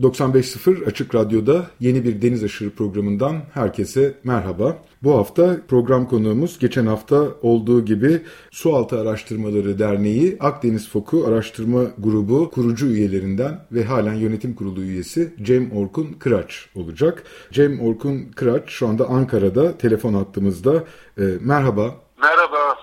95.0 Açık Radyo'da yeni bir Deniz Aşırı programından herkese merhaba. Bu hafta program konuğumuz geçen hafta olduğu gibi Sualtı Araştırmaları Derneği Akdeniz Foku Araştırma Grubu kurucu üyelerinden ve halen yönetim kurulu üyesi Cem Orkun Kıraç olacak. Cem Orkun Kıraç şu anda Ankara'da telefon hattımızda. E, merhaba. Merhaba, merhabalar.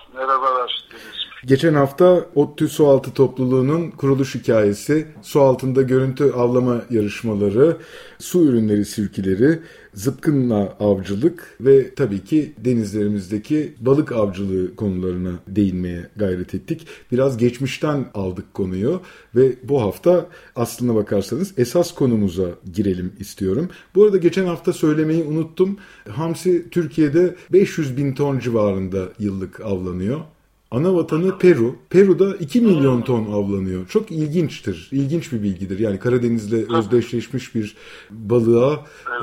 Geçen hafta ODTÜ Sualtı Topluluğu'nun kuruluş hikayesi, su altında görüntü avlama yarışmaları, su ürünleri sirkileri, zıpkınla avcılık ve tabii ki denizlerimizdeki balık avcılığı konularına değinmeye gayret ettik. Biraz geçmişten aldık konuyu ve bu hafta aslına bakarsanız esas konumuza girelim istiyorum. Bu arada geçen hafta söylemeyi unuttum. Hamsi Türkiye'de 500 bin ton civarında yıllık avlanıyor. Ana vatanı Peru. Peru'da 2 milyon ton avlanıyor. Çok ilginçtir. İlginç bir bilgidir. Yani Karadeniz'le özdeşleşmiş bir balığa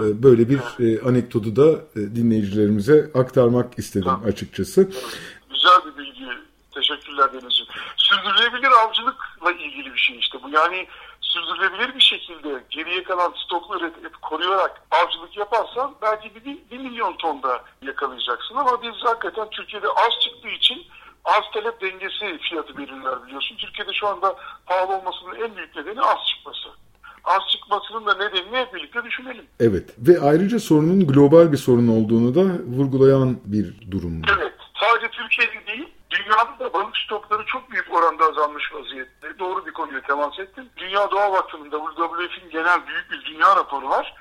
e, böyle bir e, anekdotu da e, dinleyicilerimize aktarmak istedim açıkçası. Güzel bir bilgi. Teşekkürler Deniz'ciğim. Sürdürülebilir avcılıkla ilgili bir şey işte bu. Yani sürdürülebilir bir şekilde geriye kalan stokları koruyarak avcılık yaparsan belki bir, bir milyon ton da yakalayacaksın ama biz hakikaten Türkiye'de az çıktığı için az talep dengesi fiyatı belirler biliyorsun. Türkiye'de şu anda pahalı olmasının en büyük nedeni az çıkması. Az çıkmasının da nedenini hep birlikte düşünelim. Evet ve ayrıca sorunun global bir sorun olduğunu da vurgulayan bir durum. Evet sadece Türkiye'de değil dünyada da balık stokları çok büyük oranda azalmış vaziyette. Doğru bir konuya temas ettim. Dünya Doğa Vakfı'nın WWF'in genel büyük bir dünya raporu var.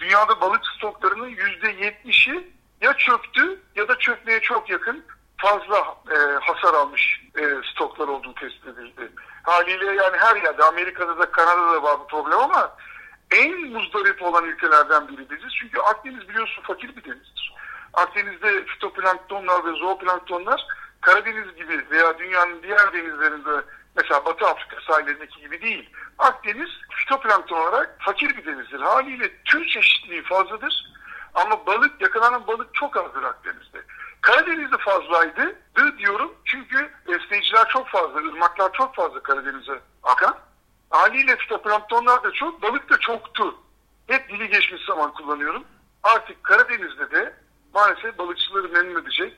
Dünyada balık stoklarının %70'i ya çöktü ya da çökmeye çok yakın fazla e, hasar almış e, stoklar olduğu tespit edildi. Haliyle yani her yerde Amerika'da da Kanada'da da var bu problem ama en muzdarip olan ülkelerden biri biziz. Çünkü Akdeniz biliyorsun fakir bir denizdir. Akdeniz'de fitoplanktonlar ve zooplanktonlar Karadeniz gibi veya dünyanın diğer denizlerinde mesela Batı Afrika sahillerindeki gibi değil. Akdeniz fitoplankton olarak fakir bir denizdir. Haliyle tür çeşitliliği fazladır. Ama balık, yakalanan balık çok azdır Akdeniz'de. Karadeniz'de fazlaydı diyorum çünkü besleyiciler çok fazla, ırmaklar çok fazla Karadeniz'e akan. Haliyle fitoplanktonlar da çok, balık da çoktu. Hep dili geçmiş zaman kullanıyorum. Artık Karadeniz'de de maalesef balıkçıları memnun edecek,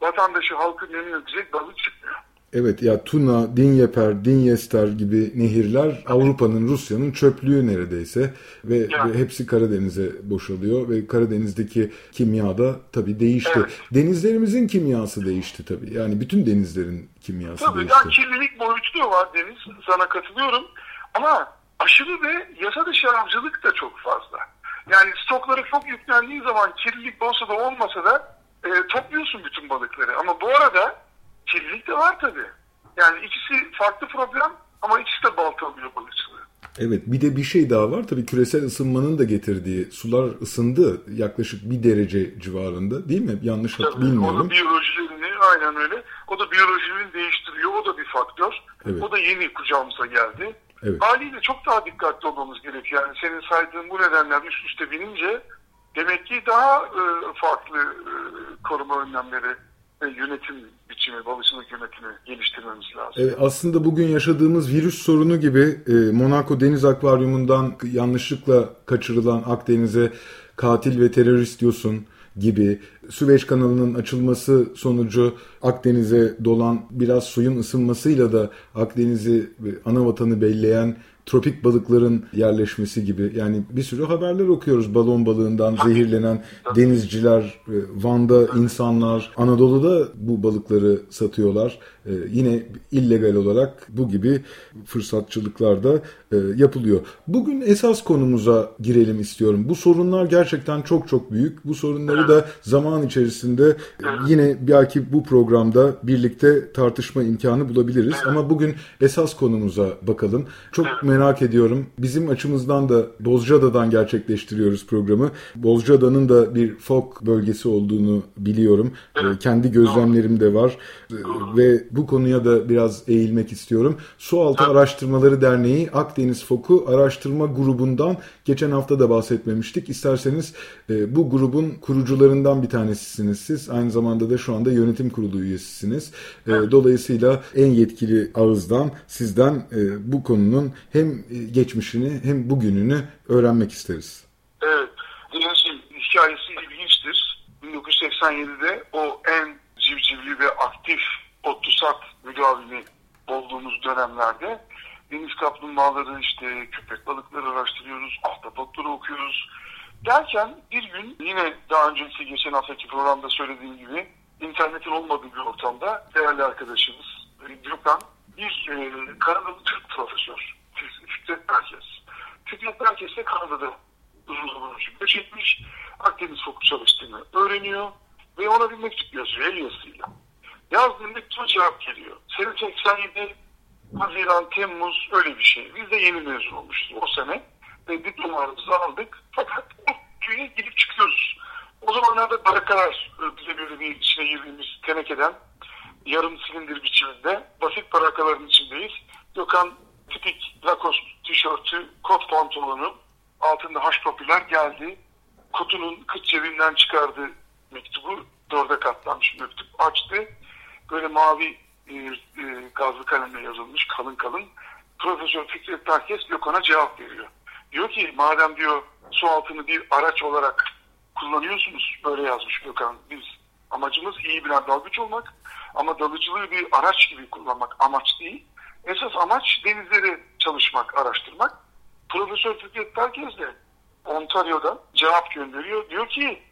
vatandaşı, halkı memnun edecek balık çıkmıyor. Evet ya Tuna, Dinyeper, Dinyester gibi nehirler Avrupa'nın, Rusya'nın çöplüğü neredeyse ve, yani. ve hepsi Karadeniz'e boşalıyor ve Karadeniz'deki kimya da tabii değişti. Evet. Denizlerimizin kimyası değişti tabii. Yani bütün denizlerin kimyası tabii, değişti. Yani kirlilik boyutu var Deniz. Sana katılıyorum. Ama aşırı ve yasa dışı avcılık da çok fazla. Yani stokları çok yüklendiği zaman kirlilik olsa da olmasa da e, topluyorsun bütün balıkları. Ama bu arada kirlilik de var tabii. Yani ikisi farklı problem ama ikisi de baltalıyor balıkçılığı. Evet bir de bir şey daha var tabii küresel ısınmanın da getirdiği sular ısındı yaklaşık bir derece civarında değil mi? Yanlış tabii, bilmiyorum. O da biyolojilerini aynen öyle. O da biyolojilerini değiştiriyor. O da bir faktör. Evet. O da yeni kucağımıza geldi. Evet. Haliyle çok daha dikkatli olmamız gerekiyor. Yani senin saydığın bu nedenler üst üste binince demek ki daha e, farklı e, koruma önlemleri yönetim biçimi, balıkçılık yönetimi geliştirmemiz lazım. Evet, aslında bugün yaşadığımız virüs sorunu gibi e, Monaco Deniz Akvaryumu'ndan yanlışlıkla kaçırılan Akdeniz'e katil ve terörist diyorsun gibi Süveyş kanalının açılması sonucu Akdeniz'e dolan biraz suyun ısınmasıyla da Akdeniz'i ana vatanı belleyen tropik balıkların yerleşmesi gibi yani bir sürü haberler okuyoruz balon balığından zehirlenen denizciler, e, Van'da insanlar, Anadolu'da bu balıkları satıyorlar. Ee, yine illegal olarak bu gibi fırsatçılıklar da e, yapılıyor. Bugün esas konumuza girelim istiyorum. Bu sorunlar gerçekten çok çok büyük. Bu sorunları da zaman içerisinde e, yine belki bu programda birlikte tartışma imkanı bulabiliriz. Ama bugün esas konumuza bakalım. Çok merak ediyorum. Bizim açımızdan da Bozcaada'dan gerçekleştiriyoruz programı. Bozcaada'nın da bir folk bölgesi olduğunu biliyorum. Evet. Kendi gözlemlerim de var. Ve bu konuya da biraz eğilmek istiyorum. Sualtı. Araştırmaları Derneği Akdeniz Foku Araştırma Grubu'ndan geçen hafta da bahsetmemiştik. İsterseniz e, bu grubun kurucularından bir tanesisiniz siz. Aynı zamanda da şu anda yönetim kurulu üyesisiniz. E. Dolayısıyla en yetkili ağızdan sizden e, bu konunun hem geçmişini hem bugününü öğrenmek isteriz. Evet. Deniz'in hikayesi ilginçtir. 1987'de o en civcivli ve aktif otlusat müdavimi olduğumuz dönemlerde deniz kaplumbağaları işte köpek balıkları araştırıyoruz, ahtapotları okuyoruz. Derken bir gün yine daha önceki geçen haftaki programda söylediğim gibi internetin olmadığı bir ortamda değerli arkadaşımız Gökhan bir e, Kanadalı Türk profesör Fikret Merkez. Fikret Merkez de Kanada'da uzun zaman önce göç etmiş. Akdeniz Foku çalıştığını öğreniyor ve ona bir mektup yazıyor el yazısıyla. Yazdığında mektuba cevap geliyor. Sene 87 Haziran, Temmuz öyle bir şey. Biz de yeni mezun olmuşuz o sene. Ve diplomalarımızı aldık. Fakat o köye gidip çıkıyoruz. O zamanlarda barakalar bize böyle bir içine girdiğimiz tenekeden yarım silindir biçiminde basit barakaların içindeyiz. Gökhan tipik Lacoste tişörtü, kot pantolonu, altında haş popüler geldi. Kutunun kıç cebinden çıkardı mektubu. Dörde katlanmış mektup açtı. Böyle mavi e, e, gazlı kalemle yazılmış kalın kalın. Profesör Fikret Tarkes Gökhan'a cevap veriyor. Diyor ki madem diyor su altını bir araç olarak kullanıyorsunuz böyle yazmış Gökhan. Biz amacımız iyi birer dalgıç olmak ama dalıcılığı bir araç gibi kullanmak amaç değil. Esas amaç denizleri çalışmak, araştırmak. Profesör Fikret Tarkes de Ontario'da cevap gönderiyor. Diyor ki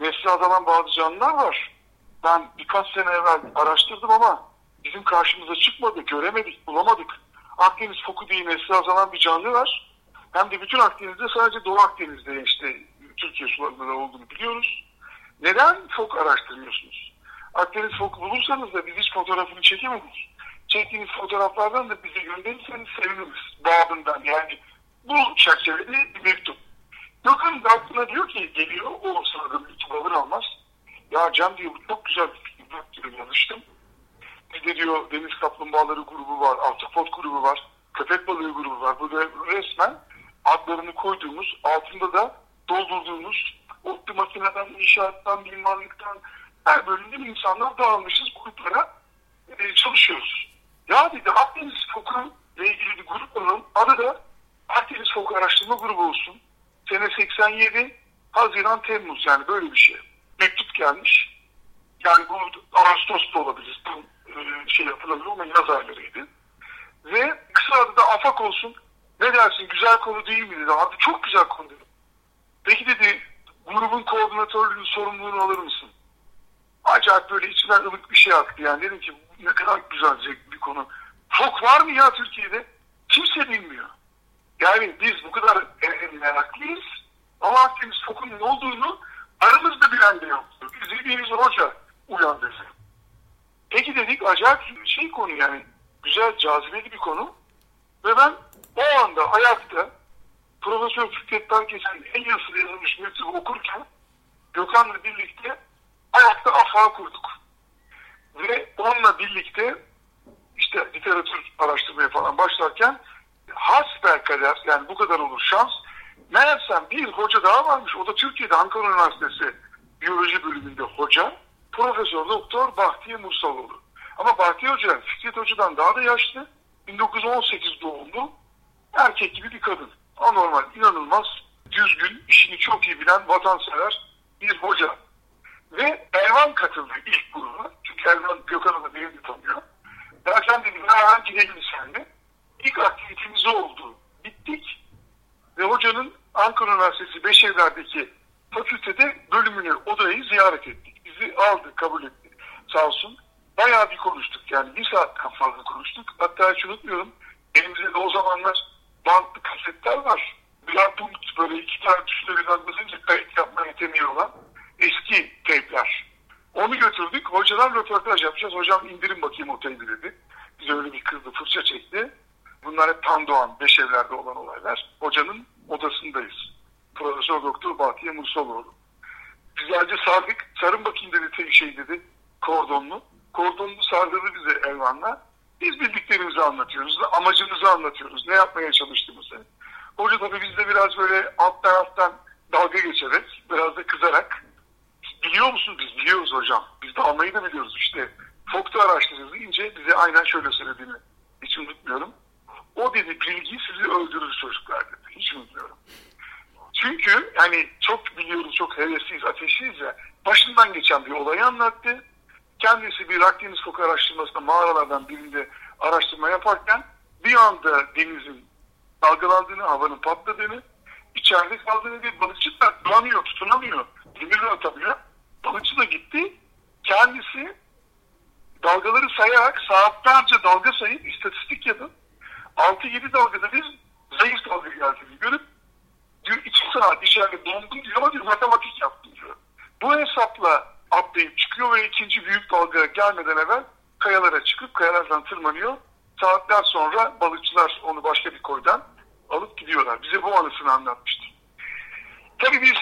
nesli azalan bazı canlılar var. Ben birkaç sene evvel araştırdım ama bizim karşımıza çıkmadı, göremedik, bulamadık. Akdeniz foku diye nesli azalan bir canlı var. Hem de bütün Akdeniz'de sadece Doğu Akdeniz'de işte Türkiye sularında da olduğunu biliyoruz. Neden fok araştırmıyorsunuz? Akdeniz foku bulursanız da biz hiç fotoğrafını çekemedik. Çektiğiniz fotoğraflardan da bize gönderirseniz seviniriz. Babından yani bu çerçevede bir mektup. Gökhan da aklına diyor ki geliyor o sırada mektup alır almaz. Ya Can diyor bu çok güzel bir fikir diyor yazıştım. Bir de diyor deniz kaplumbağaları grubu var, ahtapot grubu var, köpek balığı grubu var. Burada resmen adlarını koyduğumuz, altında da doldurduğumuz otlu makineden, inşaattan, mimarlıktan her bölümde insanlar dağılmışız gruplara e, çalışıyoruz. Ya dedi Akdeniz Foku ile ilgili bir grup onun adı da Akdeniz Foku Araştırma Grubu olsun. Sene 87 Haziran Temmuz yani böyle bir şey. Mektup gelmiş. Yani bu Ağustos da olabilir. Tam e, şey yapılabilir ama yaz aylarıydı. Ve kısa adı da AFAK olsun. Ne dersin güzel konu değil mi dedi. Abi çok güzel konu dedi. Peki dedi grubun koordinatörlüğünün sorumluluğunu alır mısın? Acayip böyle içinden ılık bir şey aktı yani. Dedim ki ne kadar güzel bir konu. Fok var mı ya Türkiye'de? Kimse bilmiyor. Yani biz bu kadar meraklıyız ama Akdeniz Fok'un ne olduğunu aramızda bilen de yoktu. Bizi bir hoca uyandırdı. Peki dedik acayip şey konu yani güzel cazibeli bir konu. Ve ben o anda ayakta Profesör Fikret Tankes'in en yazılı yazılmış mektubu okurken Gökhan'la birlikte ayakta afağı kurduk. Ve onunla birlikte işte literatür araştırmaya falan başlarken hasbelkader yani bu kadar olur şans meğersem bir hoca daha varmış. O da Türkiye'de Ankara Üniversitesi biyoloji bölümünde hoca. Profesör Doktor Bahtiye Mursaloğlu. Ama Bahtiye Hoca Fikret Hoca'dan daha da yaşlı. 1918 doğumlu. Erkek gibi bir kadın. Anormal, inanılmaz, düzgün, işini çok iyi bilen, vatansever bir hoca. Ve Ervan katıldı ilk gruba. Çünkü Ervan Gökhan'ı da benim de tanıyor. Derken dedim, hemen gidelim senle. İlk aktivitemiz oldu. Bittik. Ve hocanın Ankara Üniversitesi Beşevler'deki fakültede bölümünü, odayı ziyaret ettik. Bizi aldı, kabul etti. Sağ olsun. Bayağı bir konuştuk. Yani bir saatten fazla konuştuk. Hatta hiç unutmuyorum. Elimizde de o zamanlar bantlı kasetler var. Birer punkt böyle iki tane tuşla basınca kayıt yapma yeteneği olan eski teypler. Onu götürdük. Hocadan röportaj yapacağız. Hocam indirin bakayım o teybi dedi. Bize öyle bir kızdı fırça çekti. Bunlar hep tam doğan, beş evlerde olan olaylar. Hocanın odasındayız. Profesör Doktor Bahtiyar Mursaloğlu. Biz ayrıca sardık. Sarın bakayım dedi tek şey dedi. Kordonlu. Kordonlu sardırdı bize Elvan'la. Biz bildiklerimizi anlatıyoruz. Amacımızı anlatıyoruz. Ne yapmaya çalıştığımızı. Hoca tabii bizde biraz böyle alttan alttan dalga geçerek, biraz da kızarak biliyor musun biz biliyoruz hocam. Biz de almayı da biliyoruz işte. Fok'ta araştırırız deyince bize aynen şöyle söylediğini hiç unutmuyorum. O dedi bilgi sizi öldürür çocuklar dedi. Hiç unutmuyorum. Çünkü yani çok biliyoruz, çok hevesliyiz, ateşliyiz ya. Başından geçen bir olayı anlattı. Kendisi bir Akdeniz Fok araştırmasında mağaralardan birinde araştırma yaparken bir anda denizin dalgalandığını, havanın patladığını, içeride kaldığını bir balıkçı da duramıyor, tutunamıyor. Demirle atamıyor. Balıkçı da gitti. Kendisi dalgaları sayarak saatlerce dalga sayıp istatistik yapıp 6-7 dalgada bir zayıf dalga geldiğini görüp diyor 2 saat içeride dondum diyor ama bir matematik yaptım diyor. Bu hesapla atlayıp çıkıyor ve ikinci büyük dalga gelmeden evvel kayalara çıkıp kayalardan tırmanıyor. Saatler sonra balıkçılar onu başka bir koydan alıp gidiyorlar. Bize bu anısını anlatmıştı. Tabii biz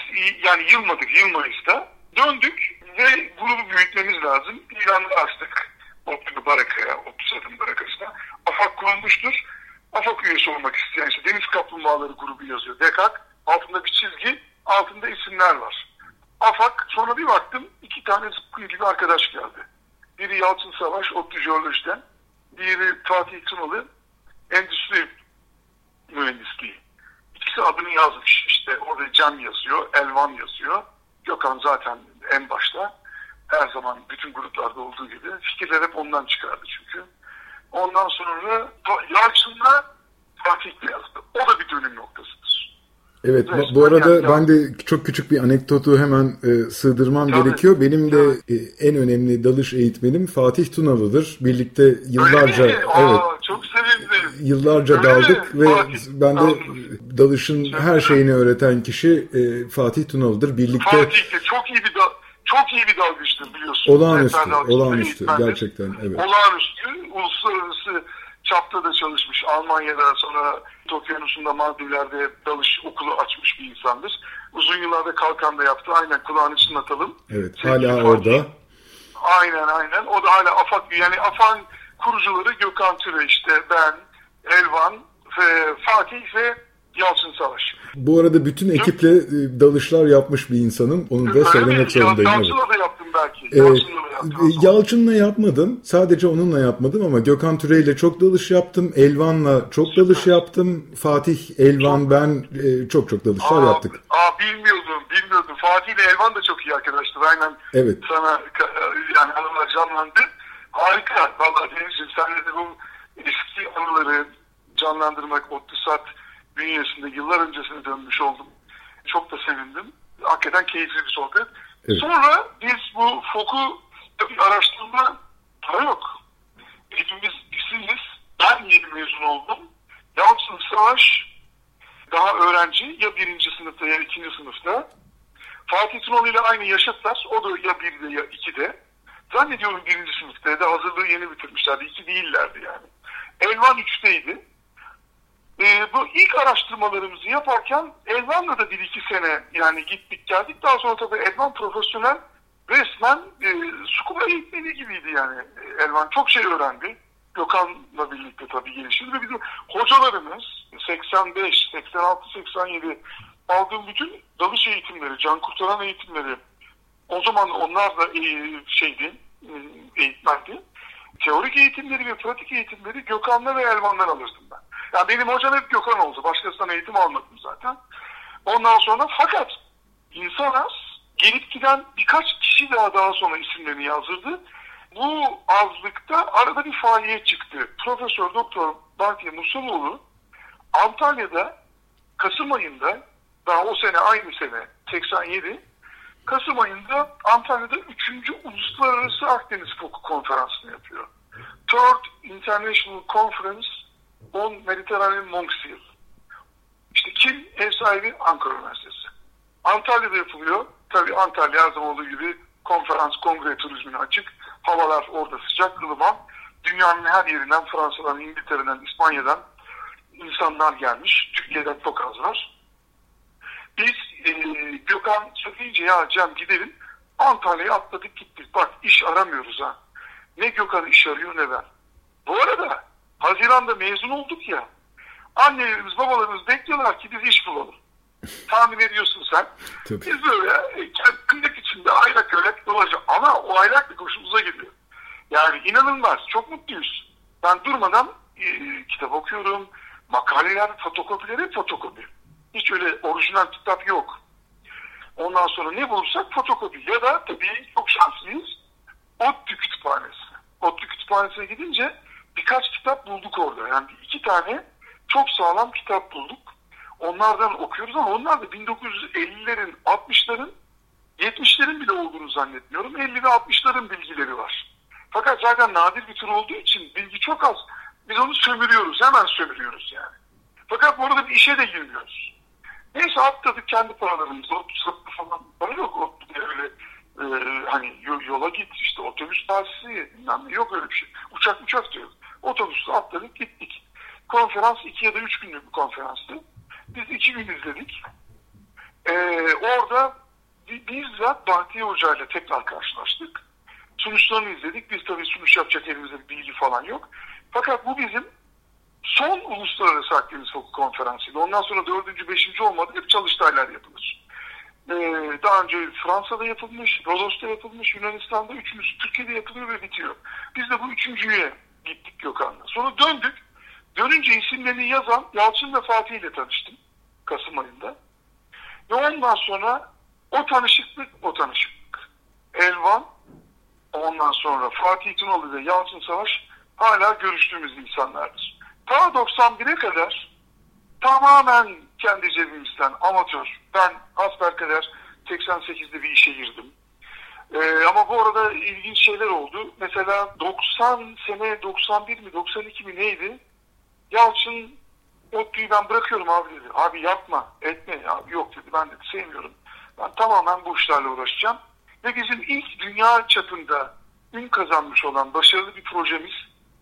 yani yılmadık, yılmayızda döndük ve grubu büyütmemiz lazım. İlanı açtık. Otlu Baraka'ya, Otlu Satın Barakası'na. AFAK kurulmuştur. AFAK üyesi olmak isteyen işte Deniz Kaplumbağaları grubu yazıyor. DEKAK. Altında bir çizgi, altında isimler var. AFAK sonra bir baktım iki tane zıpkın gibi arkadaş geldi. Biri Yalçın Savaş, Otlu Jeolojiden. Diğeri Fatih Tunalı, Endüstri Mühendisliği. İkisi adını yazmış. İşte orada Can yazıyor, Elvan yazıyor. Gökhan zaten en başta. Her zaman bütün gruplarda olduğu gibi. Fikirler hep ondan çıkardı çünkü. Ondan sonra Yalçın'la Fatih yazdı. O da bir dönüm noktasıdır. Evet bu, bu arada ben de çok küçük bir anekdotu hemen e, sığdırmam Tabii. gerekiyor. Benim de e, en önemli dalış eğitmenim Fatih Tunalı'dır. Birlikte yıllarca Öyle mi? evet. Aa, çok sevindim. Yıllarca Öyle daldık mi? ve Fatih, ben de anladım. dalışın Çok her şeyini öğreten kişi e, Fatih Tunalı'dır. Birlikte Fatih de çok iyi bir da çok iyi bir dalgıçtır biliyorsun. olağanüstü, dalgıçtır, olağanüstü gerçekten evet. Olağanüstü, çapta da çalışmış. Almanya'da sonra Okyanusu'nda Maldivler'de dalış okulu açmış bir insandır. Uzun yıllarda kalkan da yaptı. Aynen kulağını çınlatalım. Evet Sevgili hala Fatih. orada. Aynen aynen. O da hala AFAD yani AFAD kurucuları Gökhan Türe işte ben, Elvan, ve Fatih ve Yalçın Savaş. Bu arada bütün ekiple e, dalışlar yapmış bir insanım. Onu da Öyle söylemek mi? zorundayım. Evet. Yalçın'la da yaptım belki. Ee, Yalçın'la yaptım. Yalçın'la yapmadım. Sadece onunla yapmadım ama Gökhan Türe'yle çok dalış yaptım. Elvan'la çok dalış yaptım. Fatih, Elvan, ben e, çok çok dalışlar Aa, yaptık. Aa, bilmiyordum, bilmiyordum. Fatih ile Elvan da çok iyi arkadaştır. Aynen Evet. sana ka- yani anılar canlandı. Harika. Vallahi Denizciğim senle de bu eski anıları canlandırmak, Ottusat bünyesinde yıllar öncesine dönmüş oldum. Çok da sevindim. Hakikaten keyifli bir sohbet. Evet. Sonra biz bu FOK'u tabii araştırma para yok. Hepimiz işsiziz. Ben yeni mezun oldum. Yalçın Savaş daha öğrenci ya birinci sınıfta ya ikinci sınıfta. Fatih Tunalı ile aynı yaşıtlar. O da ya birde ya ikide. Zannediyorum birinci sınıfta da hazırlığı yeni bitirmişlerdi. İki değillerdi yani. Elvan üçteydi. Ee, bu ilk araştırmalarımızı yaparken Elvan'la da bir iki sene yani gittik geldik. Daha sonra tabii Elvan profesyonel resmen e, scuba eğitmeni gibiydi yani. Elvan çok şey öğrendi. Gökhan'la birlikte tabii geliştirdi ve bizim hocalarımız 85, 86, 87 aldığım bütün dalış eğitimleri, can kurtaran eğitimleri o zaman onlar da e, şeydi, e, eğitmendi. Teorik eğitimleri ve pratik eğitimleri Gökhan'la ve Elvan'dan alırdım ben. Yani benim hocam hep Gökhan oldu. Başkasından eğitim almadım zaten. Ondan sonra fakat insan az gelip giden birkaç kişi daha daha sonra isimlerini yazdırdı. Bu azlıkta arada bir faaliyet çıktı. Profesör Doktor Bahtiyar Musaloğlu Antalya'da Kasım ayında daha o sene aynı sene 87 Kasım ayında Antalya'da 3. Uluslararası Akdeniz Foku Konferansı'nı yapıyor. Third International Conference on Mediterranean Monk Seal. İşte kim? Ev sahibi Ankara Üniversitesi. Antalya'da yapılıyor. Tabii Antalya her zaman olduğu gibi konferans, kongre turizmine açık. Havalar orada sıcak, ılıman. Dünyanın her yerinden, Fransa'dan, İngiltere'den, İspanya'dan insanlar gelmiş. Türkiye'den çok az var. Biz e, Gökhan söyleyince ya Cem gidelim. Antalya'ya atladık gittik. Bak iş aramıyoruz ha. Ne Gökhan iş arıyor ne ben. Bu arada Haziran'da mezun olduk ya. Annelerimiz babalarımız bekliyorlar ki biz iş bulalım. Tahmin ediyorsun sen. Tabii. Biz böyle e, kındık içinde aylak öylek dolaşacağız. Ama o aylak bir hoşumuza gidiyor. Yani inanılmaz. Çok mutluyuz. Ben durmadan e, kitap okuyorum. Makaleler, fotokopileri fotokopi. Hiç öyle orijinal kitap yok. Ondan sonra ne bulursak fotokopi. Ya da tabii çok şanslıyız. ODTÜ kütüphanesi. ODTÜ kütüphanesine gidince birkaç kitap bulduk orada. Yani iki tane çok sağlam kitap bulduk. Onlardan okuyoruz ama onlar da 1950'lerin, 60'ların, 70'lerin bile olduğunu zannetmiyorum. 50 ve 60'ların bilgileri var. Fakat zaten nadir bir tür olduğu için bilgi çok az. Biz onu sömürüyoruz. Hemen sömürüyoruz yani. Fakat bu arada bir işe de girmiyoruz. Neyse atladık kendi paralarımızla. Sıklı falan para yok. O öyle e, hani yola git işte otobüs taksisi bilmem yok öyle bir şey. Uçak uçak da yok. Otobüsle atladık gittik. Konferans iki ya da üç günlük bir konferanstı. Biz iki gün izledik. Ee, orada bizzat Bahtiyar Hoca ile tekrar karşılaştık. Sunuşlarını izledik. Biz tabii sunuş yapacak elimizde bir bilgi falan yok. Fakat bu bizim son uluslararası Akdeniz Hukuk Konferansı'ydı. Ondan sonra dördüncü, beşinci olmadı. Hep çalıştaylar yapılır. Ee, daha önce Fransa'da yapılmış, Rodos'ta yapılmış, Yunanistan'da üçüncüsü Türkiye'de yapılıyor ve bitiyor. Biz de bu üçüncüye gittik Gökhan'la. Sonra döndük. Dönünce isimlerini yazan Yalçın ve Fatih ile tanıştım. Kasım ayında. Ve ondan sonra o tanışıklık, o tanışıklık. Elvan, ondan sonra Fatih Tunalı ve Yalçın Savaş hala görüştüğümüz insanlardır. Ta 91'e kadar tamamen kendi cebimizden amatör. Ben kadar 88'de bir işe girdim. Ee, ama bu arada ilginç şeyler oldu. Mesela 90 sene 91 mi 92 mi neydi? Yalçın ODTÜ'yü ben bırakıyorum abi dedi. Abi yapma etme abi yok dedi. Ben dedi sevmiyorum. Ben tamamen bu işlerle uğraşacağım. Ve bizim ilk dünya çapında ün kazanmış olan başarılı bir projemiz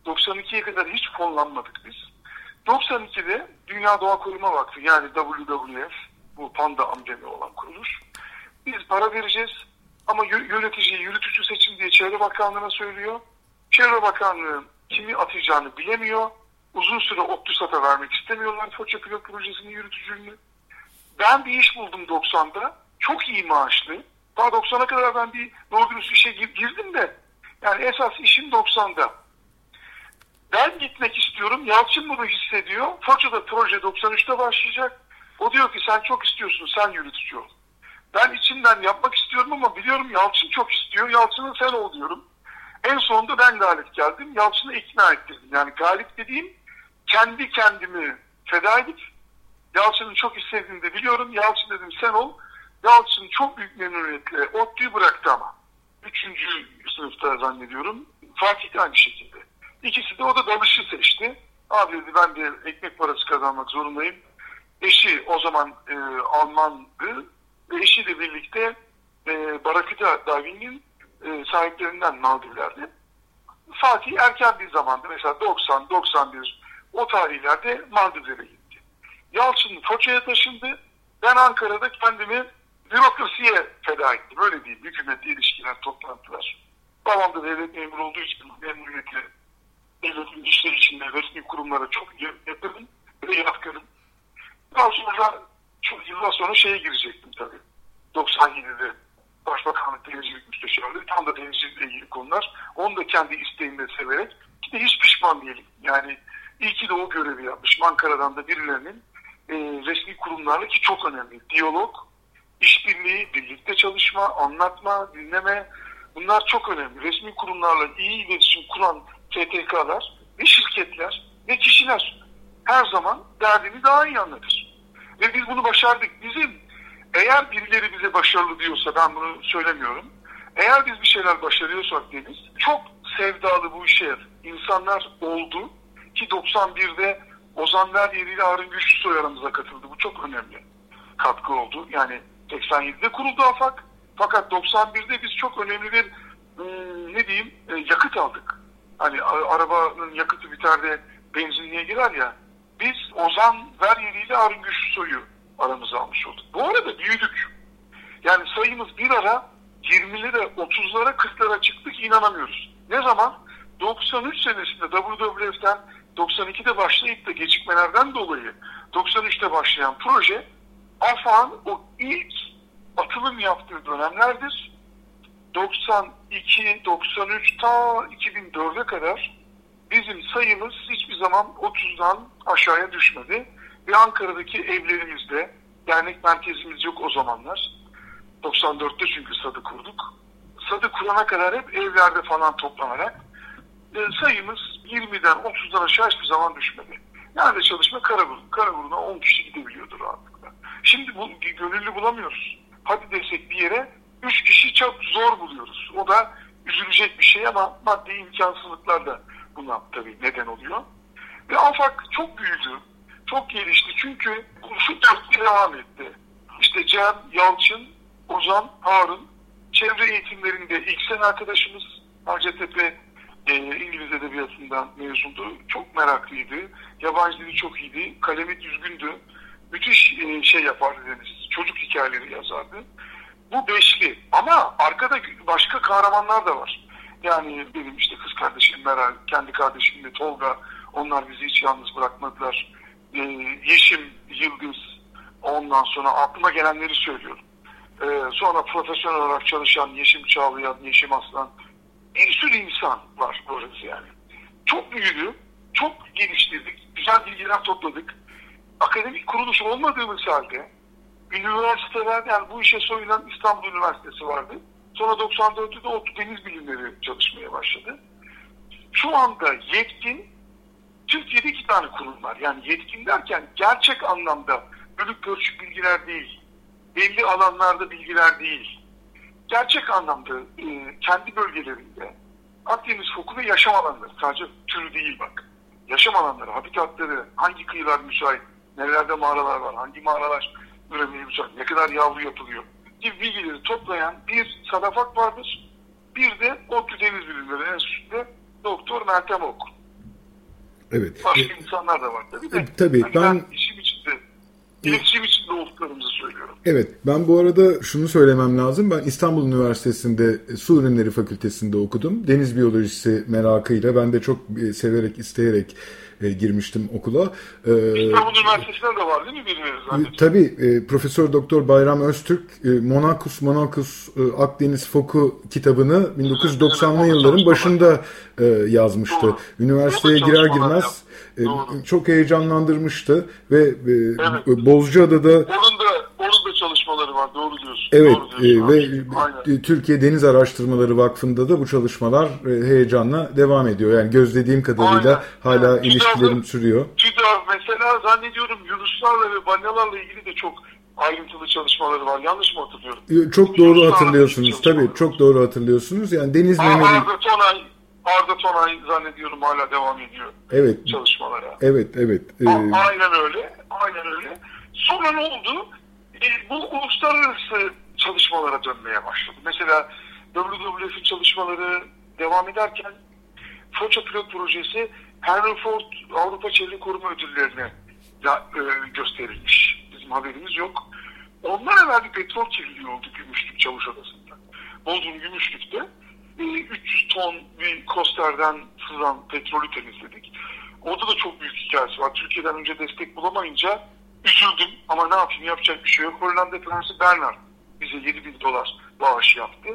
92'ye kadar hiç fonlanmadık biz. 92'de Dünya Doğa Koruma Vakfı yani WWF bu panda amblemi olan kuruluş. Biz para vereceğiz ama yöneticiyi yürütücü seçim diye Çevre Bakanlığı'na söylüyor. Çevre Bakanlığı kimi atacağını bilemiyor. Uzun süre ODTÜSAT'a vermek istemiyorlar Foça Pilot Projesi'nin yürütücülüğünü. Ben bir iş buldum 90'da. Çok iyi maaşlı. Daha 90'a kadar ben bir doğru işe girdim de. Yani esas işim 90'da. Ben gitmek istiyorum. Yalçın bunu hissediyor. Foça'da proje 93'te başlayacak. O diyor ki sen çok istiyorsun sen yürütücü ol. Ben içimden yapmak istiyorum ama biliyorum Yalçın çok istiyor. Yalçın'ın sen ol diyorum. En sonunda ben galip geldim. Yalçın'ı ikna ettirdim. Yani galip dediğim kendi kendimi feda edip Yalçın'ın çok istediğini de biliyorum. Yalçın dedim sen ol. Yalçın çok büyük memnuniyetle ODTÜ'yü bıraktı ama. Üçüncü sınıfta zannediyorum. Fatih de aynı şekilde. İkisi de o da dalışı seçti. Abi dedi ben de ekmek parası kazanmak zorundayım. Eşi o zaman e, Almandı ve eşiyle birlikte e, Baraküta Davin'in e, sahiplerinden Maldivler'de. Fatih erken bir zamanda mesela 90, 91 o tarihlerde Maldivlere gitti. Yalçın Foça'ya taşındı. Ben Ankara'da kendimi bürokrasiye feda ettim. Öyle diyeyim. Hükümetle ilişkiler, toplantılar. Babam da devlet memuru olduğu için memnuniyetle devletin işleri içinde resmi kurumlara çok yakınım ve yatkınım. Daha sonra çok yıllar sonra şeye girecektim tabii. 97'de Başbakanlık Denizcilik Müsteşarlığı tam da denizcilikle ilgili konular. Onu da kendi isteğimle severek de hiç pişman değilim. Yani iyi ki de o görevi yapmış. Ankara'dan da birilerinin e, resmi kurumlarla ki çok önemli. Diyalog, işbirliği, birlikte çalışma, anlatma, dinleme bunlar çok önemli. Resmi kurumlarla iyi iletişim kuran STK'lar ve şirketler ve kişiler her zaman derdini daha iyi anlatır. Ve biz bunu başardık. Bizim eğer birileri bize başarılı diyorsa ben bunu söylemiyorum. Eğer biz bir şeyler başarıyorsak Deniz çok sevdalı bu işe insanlar oldu ki 91'de Ozan Veryeri ile Arın Güçlüsoy aramıza katıldı. Bu çok önemli katkı oldu. Yani 87'de kuruldu AFAK. Fakat 91'de biz çok önemli bir ıı, ne diyeyim e, yakıt aldık. Hani arabanın yakıtı biter de benzinliğe girer ya. Biz Ozan Veryeli ile Arın Güçlüsoy'u aramıza almış olduk. Bu arada büyüdük. Yani sayımız bir ara 20'lere, 30'lara, 40'lara çıktık inanamıyoruz. Ne zaman? 93 senesinde WWF'den 92'de başlayıp da gecikmelerden dolayı 93'te başlayan proje AFA'nın o ilk atılım yaptığı dönemlerdir. 92, 93 ta 2004'e kadar bizim sayımız hiçbir zaman 30'dan aşağıya düşmedi. Ve Ankara'daki evlerimizde dernek merkezimiz yok o zamanlar. 94'te çünkü SAD'ı kurduk. SAD'ı kurana kadar hep evlerde falan toplanarak sayımız 20'den 30'dan aşağı hiçbir zaman düşmedi. Nerede çalışma? Karagurun. Karagurun'a 10 kişi gidebiliyordu rahatlıkla. Şimdi bu gönüllü bulamıyoruz. Hadi desek bir yere 3 kişi çok zor buluyoruz. O da üzülecek bir şey ama maddi imkansızlıklar da buna tabii neden oluyor. Ve AFAK çok büyüdü. Çok gelişti. Çünkü şu dörtlü devam etti. İşte Cem, Yalçın, Ozan, Harun çevre eğitimlerinde ilk sene arkadaşımız Hacettepe e, İngiliz Edebiyatı'ndan mezundu. Çok meraklıydı. Yabancı dili çok iyiydi. Kalemi düzgündü. Müthiş e, şey yapardı Deniz. Çocuk hikayeleri yazardı. Bu beşli. Ama arkada başka kahramanlar da var. Yani benim işte kız kardeşim Meral, kendi kardeşim de Tolga. Onlar bizi hiç yalnız bırakmadılar. E, Yeşim, Yıldız. Ondan sonra aklıma gelenleri söylüyorum. E, sonra profesyonel olarak çalışan Yeşim Çağlayan, Yeşim Aslan. Bir sürü insan var burası yani. Çok büyüdü. Çok geliştirdik. Güzel bilgiler topladık. Akademik kuruluş olmadığımız halde üniversiteler yani bu işe soyulan İstanbul Üniversitesi vardı. Sonra 94'te de ODTÜ Deniz Bilimleri çalışmaya başladı. Şu anda yetkin Türkiye'de iki tane kurum var. Yani yetkin derken gerçek anlamda bölük pörçük bilgiler değil. Belli alanlarda bilgiler değil. Gerçek anlamda e, kendi bölgelerinde Akdeniz foku ve yaşam alanları sadece türü değil bak. Yaşam alanları, habitatları, hangi kıyılar müsait, nerelerde mağaralar var, hangi mağaralar üremeye müsait, ne kadar yavru yapılıyor gibi bilgileri toplayan bir sadafak vardır. Bir de ODTÜ Deniz Bilimleri Enstitüsü'nde Doktor Meltem Ok. Evet. Başka e, insanlar da var tabii de. E, tabii hani ben, ben iletişim içinde olduklarımızı söylüyorum. Evet, ben bu arada şunu söylemem lazım. Ben İstanbul Üniversitesi'nde Su Ürünleri Fakültesinde okudum. Deniz biyolojisi merakıyla ben de çok e, severek, isteyerek e, girmiştim okula. E, İstanbul Üniversitesi'nde de var değil mi bilmiyoruz? E, tabii. E, Profesör Doktor Bayram Öztürk e, Monacus Monacus e, Akdeniz Foku kitabını 1990'lı yılların başında e, yazmıştı. Doğru. Üniversiteye girer girmez e, çok heyecanlandırmıştı ve e, evet. Bozcaada'da onun da onun da çalışmaları var doğru diyorsun. Evet doğru diyorsun, e, ve Aynen. Türkiye Deniz Araştırmaları Vakfı'nda da bu çalışmalar heyecanla devam ediyor. Yani gözlediğim kadarıyla Aynen. hala evet. ilişkilerim TÜDAV, sürüyor. TÜDAV mesela zannediyorum Yunuslarla ve Balyalarla ilgili de çok ayrıntılı çalışmaları var. Yanlış mı hatırlıyorum? Çok doğru hatırlıyorsunuz. Tabii çok doğru hatırlıyorsunuz. Yani deniz memeli... Arda Tonay Arda Tonay zannediyorum hala devam ediyor evet. çalışmalara. Evet, evet. Ee... Aynen öyle. Aynen öyle. Sonra ne oldu? E, bu uluslararası çalışmalara dönmeye başladı. Mesela WWF'in çalışmaları devam ederken Foça Pilot Projesi Henry Ford Avrupa Çevre Koruma Ödülleri'ne e, gösterilmiş. Bizim haberimiz yok. Ondan evvel bir petrol kirliliği oldu Gümüşlük Çavuş Adası'nda. Bodrum Gümüşlük'te 300 ton bir kosterden sızan petrolü temizledik. Orada da çok büyük hikayesi var. Türkiye'den önce destek bulamayınca üzüldüm ama ne yapayım yapacak bir şey yok. Hollanda Prensi Bernard bize 7 bin dolar bağış yaptı.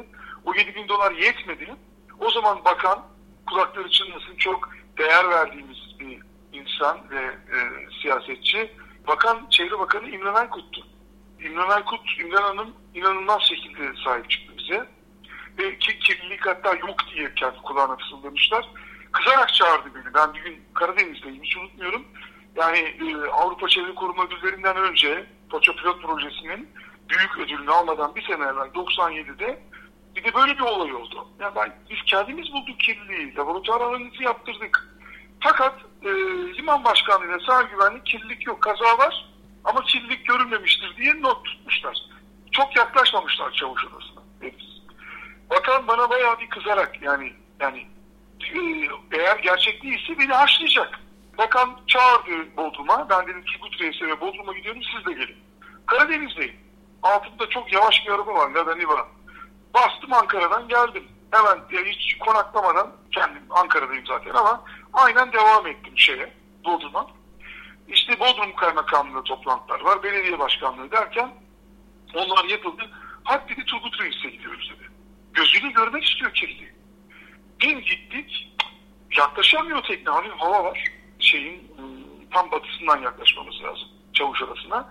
O 7 bin dolar yetmedi. O zaman bakan kulakları çınlasın çok değer verdiğimiz bir insan ve e, siyasetçi. Bakan, Çevre Bakanı İmran Aykut'tu. İmran Aykut, İmran Hanım inanılmaz şekilde sahip çıktı bize ve ki kirlilik hatta yok diye kendi kulağına fısıldamışlar. Kızarak çağırdı beni. Ben bir gün Karadeniz'deyim hiç unutmuyorum. Yani e, Avrupa Çevre Koruma Ödüllerinden önce Foça Pilot Projesi'nin büyük ödülünü almadan bir sene evvel 97'de bir de böyle bir olay oldu. Yani ben, biz kendimiz bulduk kirliliği. Laboratuvar analizi yaptırdık. Fakat e, liman başkanlığıyla sağ güvenlik kirlilik yok. Kaza var ama kirlilik görünmemiştir diye not tutmuşlar. Çok yaklaşmamışlar çavuş odasına. Hepsi. Bakan bana bayağı bir kızarak yani yani eğer gerçek değilse beni haşlayacak. Bakan çağırdı Bodrum'a. Ben dedim Turgut Reis'e ve Bodrum'a gidiyorum siz de gelin. Karadeniz'deyim. Altında çok yavaş bir araba var Lada Niva. Bastım Ankara'dan geldim. Hemen ya hiç konaklamadan kendim Ankara'dayım zaten ama aynen devam ettim şeye Bodrum'a. İşte Bodrum Kaymakamlığı toplantılar var. Belediye başkanlığı derken onlar yapıldı. Hadi dedi Turgut Reis'e gidiyoruz dedi. Gözüyle görmek istiyor kirli. Bir gittik yaklaşamıyor tekne. Hani hava var. Şeyin ıı, tam batısından yaklaşmamız lazım. Çavuş arasına.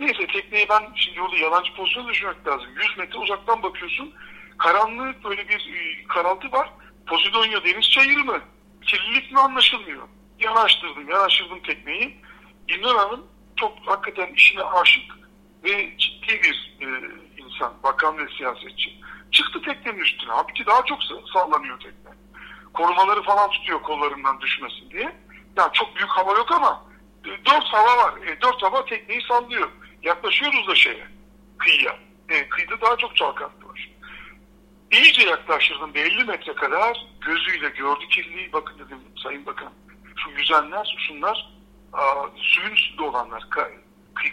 Neyse tekneyi ben şimdi orada yalancı pozisyona düşmek lazım. 100 metre uzaktan bakıyorsun. Karanlık böyle bir e, karaltı var. Posidonya deniz çayırı mı? Kirlilik mi anlaşılmıyor. Yanaştırdım, yanaştırdım tekneyi. İmran Hanım çok hakikaten işine aşık ve ciddi bir e, insan, bakan ve siyasetçi. Çıktı teknenin üstüne. Halbuki daha çok sallanıyor tekne. Korumaları falan tutuyor kollarından düşmesin diye. Yani çok büyük hava yok ama e, dört hava var. E, dört hava tekneyi sallıyor. Yaklaşıyoruz da şeye, kıyıya. E, kıyıda daha çok çalkantı var. İyice yaklaştırdım 50 metre kadar gözüyle gördü kirliyi. Bakın dedim Sayın Bakan şu yüzenler, şunlar suyun üstünde olanlar, kay,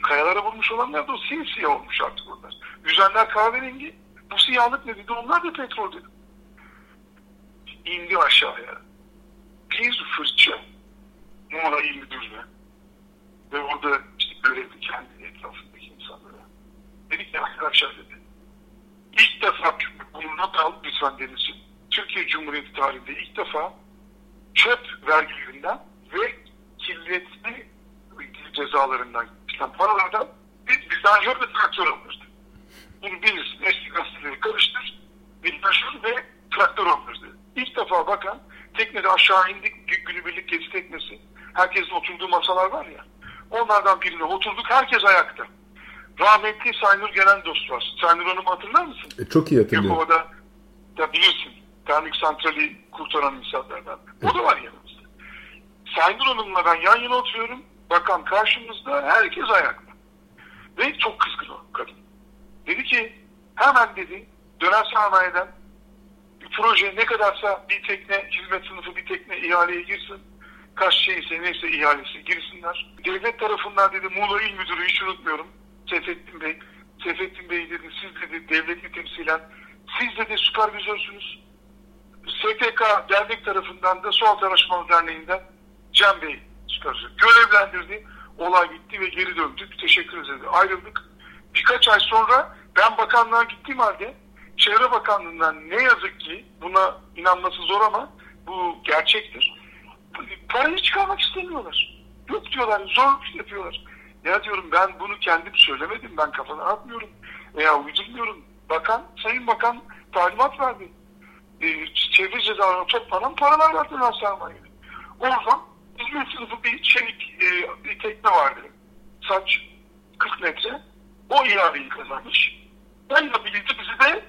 kayalara vurmuş olanlar da simsiyah olmuş artık onlar. Yüzenler kahverengi, bu siyahlık ne dedi? Onlar da petrol dedi. İndi aşağıya. Bir fırça numara 21'le ve orada işte görevli kendi etrafındaki insanlara. Dedi ki arkadaşlar dedi. İlk defa bunu not al lütfen Deniz'ciğim. Türkiye Cumhuriyeti tarihinde ilk defa çöp vergilerinden ve kirletme cezalarından çıkan paralardan bir vidanjör ve traktör alınırdı. Bilirsin. Eski gazeteleri karıştır. Vidanjör ve traktör alınırdı. İlk defa bakan teknede aşağı indik günübirlik gezi teknesi. Herkesin oturduğu masalar var ya. Onlardan birine oturduk. Herkes ayakta. Rahmetli Saynur Gelen dost var. Saynur Hanım'ı hatırlar mısın? E, çok iyi hatırlıyorum. Gökova'da da bilirsin. Termik santrali kurtaran insanlardan. O da var yanımızda. Saynur Hanım'la ben yan yana oturuyorum. Bakan karşımızda herkes ayakta. Ve çok kızgın o kadın. Dedi ki hemen dedi döner sermayeden bir proje ne kadarsa bir tekne hizmet sınıfı bir tekne ihaleye girsin. Kaç şeyse neyse ihalesi girsinler. Devlet tarafından dedi Muğla İl Müdürü hiç unutmuyorum. Seyfettin Bey. Seyfettin Bey dedi siz dedi devleti temsilen siz dedi süpervizörsünüz. STK dernek tarafından da Sualtı Araştırmalı Derneği'nden Cem Bey süpervizör. Görevlendirdi. Olay bitti ve geri döndük. Teşekkür ederiz. Ayrıldık. Birkaç ay sonra ben bakanlığa gittiğim halde Çevre Bakanlığı'ndan ne yazık ki buna inanması zor ama bu gerçektir. Parayı çıkarmak istemiyorlar. Yok diyorlar, zor yapıyorlar. Ya diyorum ben bunu kendim söylemedim, ben kafana atmıyorum veya uydurmuyorum. Bakan, Sayın Bakan talimat verdi. Ee, çevre cezalarına toplanan paralar verdi sermaye. Oradan hizmet sınıfı bir çelik e, bir tekne vardı. Saç 40 metre. O ihaleyi kazanmış. Onunla birlikte bizi de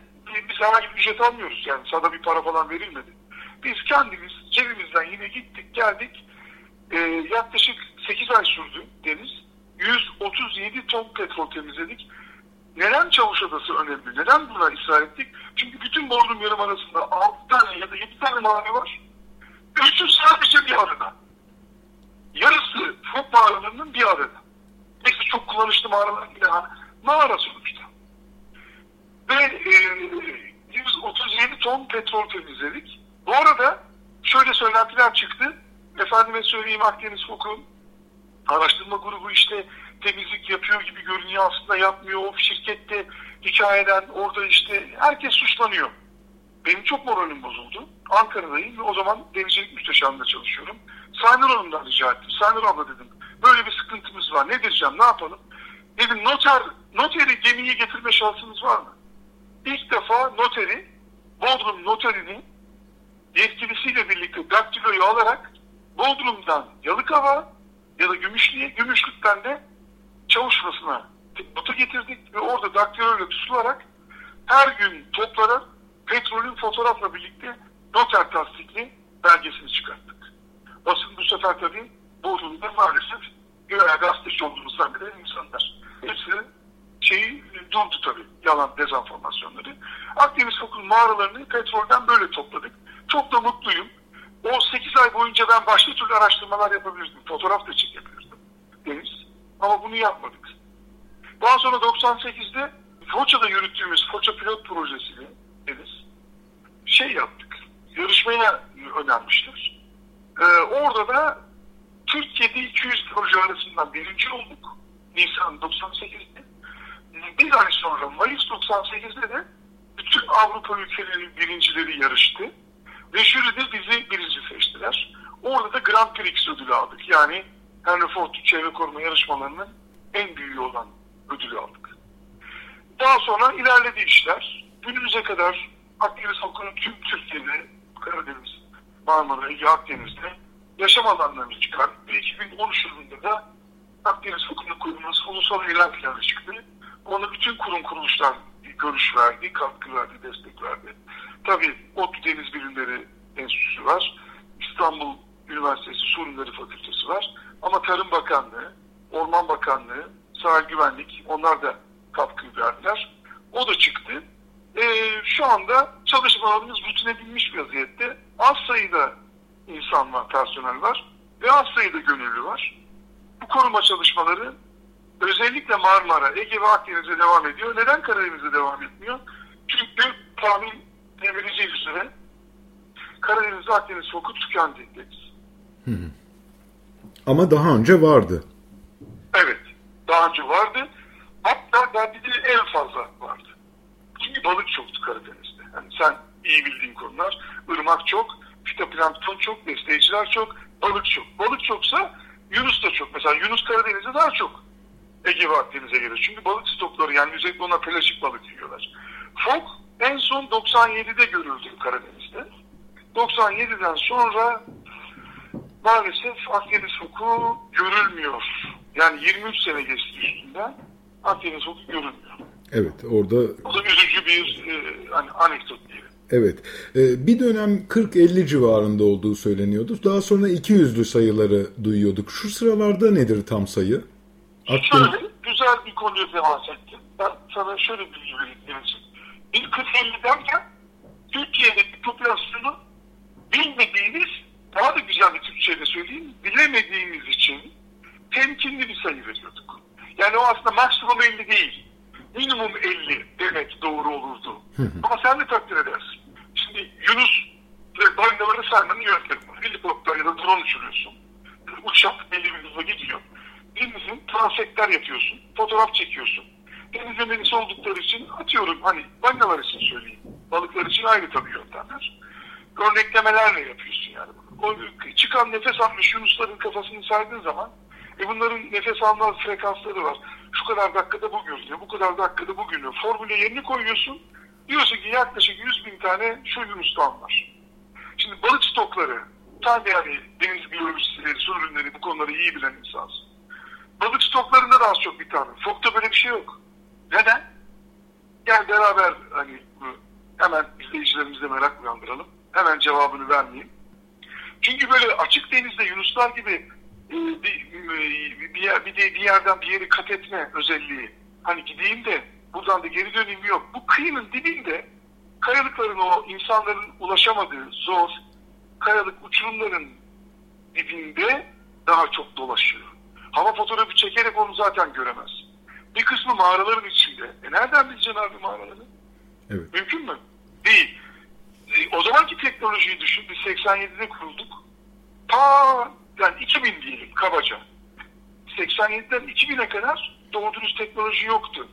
biz herhangi bir ücret almıyoruz yani sana bir para falan verilmedi. Biz kendimiz cebimizden yine gittik geldik. Ee, yaklaşık 8 ay sürdü deniz. 137 ton petrol temizledik. Neden Çavuş Adası önemli? Neden buna ısrar ettik? Çünkü bütün Bodrum yarım arasında 6 tane ya da 7 tane mağara var. Üçü sadece bir arada. Yarısı Fok mağaralarının bir arada. Neyse çok kullanışlı mağaralar bile mağara sonuçta. Ve e, 137 ton petrol temizledik. Bu arada şöyle söylentiler çıktı. Efendime söyleyeyim Akdeniz Fok'un araştırma grubu işte temizlik yapıyor gibi görünüyor aslında yapmıyor. O şirkette hikayeden orada işte herkes suçlanıyor. Benim çok moralim bozuldu. Ankara'dayım ve o zaman denizcilik müsteşarlığında çalışıyorum. Saynur Hanım'dan rica ettim. Saynur abla dedim. Böyle bir sıkıntımız var. Ne diyeceğim? Ne yapalım? Dedim noter, noteri gemiyi getirme şansınız var mı? İlk defa noteri, Bodrum noterini yetkilisiyle birlikte daktiloyu alarak Bodrum'dan Yalıkava ya da Gümüşlü'ye, Gümüşlük'ten de Çavuşlası'na nota getirdik ve orada daktiloyla tutularak her gün toplanan petrolün fotoğrafla birlikte noter tasdikli belgesini çıkarttık. Basın bu sefer tabii Bodrum'da maalesef göğe gazeteci olduğumuzdan bile insanlar. Hepsi şeyi durdu tabii yalan dezenformasyonları. Akdeniz Fokul mağaralarını petrolden böyle topladık. Çok da mutluyum. O 8 ay boyunca ben başka türlü araştırmalar yapabilirdim. Fotoğraf da çekebilirdim. Deniz. Ama bunu yapmadık. Daha sonra 98'de Foça'da yürüttüğümüz Foça pilot projesini Deniz şey yaptık. Yarışmaya önermişler. Ee, orada da Türkiye'de 200 proje arasından birinci olduk. Nisan 98'de. Bir ay sonra Mayıs 98'de de bütün Avrupa ülkelerinin birincileri yarıştı. Ve jüride bizi birinci seçtiler. Orada da Grand Prix ödülü aldık. Yani Henry Ford çevre koruma yarışmalarının en büyüğü olan ödülü aldık. Daha sonra ilerledi işler. Günümüze kadar Akdeniz halkının tüm Türkiye'de, Karadeniz, Marmara, Ege Akdeniz'de yaşam alanlarını çıkar. Ve 2013 yılında da Akdeniz Hukuku Kurumu'nun ulusal eylem planı çıktı. Ona bütün kurum kuruluşlar görüş verdi, katkı verdi, destek verdi. Tabii ODTÜ Deniz Bilimleri Enstitüsü var. İstanbul Üniversitesi Su Fakültesi var. Ama Tarım Bakanlığı, Orman Bakanlığı, Sahil Güvenlik onlar da katkı verdiler. O da çıktı. Ee, şu anda çalışmalarımız rutine binmiş bir vaziyette. Az sayıda insan var, personel var ve az sayıda gönüllü var. Bu koruma çalışmaları özellikle Marmara, Ege ve Akdeniz'e devam ediyor. Neden Karadeniz'e devam etmiyor? Çünkü tahmin edebileceği üzere Karadeniz Akdeniz foku tükendi deriz. Ama daha önce vardı. Evet. Daha önce vardı. Hatta belki de en fazla vardı. Çünkü balık çoktu Karadeniz'de. Yani sen iyi bildiğin konular. Irmak çok, fitoplankton çok, besleyiciler çok, balık çok. Balık çoksa Yunus da çok. Mesela Yunus Karadeniz'de daha çok Ege ve Akdeniz'e gelir. Çünkü balık stokları yani özellikle ona pelaşik balık yiyorlar. Fok en son 97'de görüldü Karadeniz'de. 97'den sonra maalesef Akdeniz foku görülmüyor. Yani 23 sene geçti üstünden Akdeniz foku görülmüyor. Evet orada... O da üzücü bir e, hani anekdot diyelim. Evet. Ee, bir dönem 40-50 civarında olduğu söyleniyordu. Daha sonra 200'lü sayıları duyuyorduk. Şu sıralarda nedir tam sayı? Akdeniz... Şöyle güzel bir konuya temas ettim. Ben sana şöyle bilgi vereyim. Bir 40-50 derken Türkiye'deki popülasyonu bilmediğimiz, daha da güzel bir Türkçe'de söyleyeyim, bilemediğimiz için temkinli bir sayı veriyorduk. Yani o aslında maksimum 50 değil. Minimum 50 demek doğru olurdu. Ama sen de takdir edersin. Şimdi Yunus ve bangaları saymanın yöntemi. Helikopter ya da drone uçuruyorsun. Uçak belli bir hızla gidiyor. Denizin transektler yapıyorsun. Fotoğraf çekiyorsun. Deniz oldukları için atıyorum hani bangalar için söyleyeyim. Balıklar için ayrı tabii yöntemler. Örneklemelerle yapıyorsun yani. O çıkan nefes almış Yunusların kafasını saydığın zaman e bunların nefes alma frekansları var. Şu kadar dakikada bu görünüyor, bu kadar dakikada bu görünüyor. Formüle yerini koyuyorsun. Diyorsun ki yaklaşık 100 bin tane şu Yunus'tan var. Şimdi balık stokları, tam yani deniz biyolojisi, su ürünleri bu konuları iyi bilen insansın. Az çok bir tane. Fokta böyle bir şey yok. Neden? Gel beraber hani hemen izleyicilerimizle merak uyandıralım. Hemen cevabını vermeyeyim. Çünkü böyle açık denizde Yunuslar gibi bir, bir, yer, bir, bir yerden bir yeri kat etme özelliği. Hani gideyim de buradan da geri döneyim yok. Bu kıyının dibinde kayalıkların o insanların ulaşamadığı zor kayalık uçurumların dibinde daha çok dolaşıyor. Hava fotoğrafı çekerek onu zaten göremez. Bir kısmı mağaraların içinde. E nereden bileceksin abi mağaraları? Evet. Mümkün mü? Değil. E, o zamanki teknolojiyi düşün. Biz 87'de kurulduk. Ta yani 2000 diyelim kabaca. 87'den 2000'e kadar doğru dürüst teknoloji yoktu.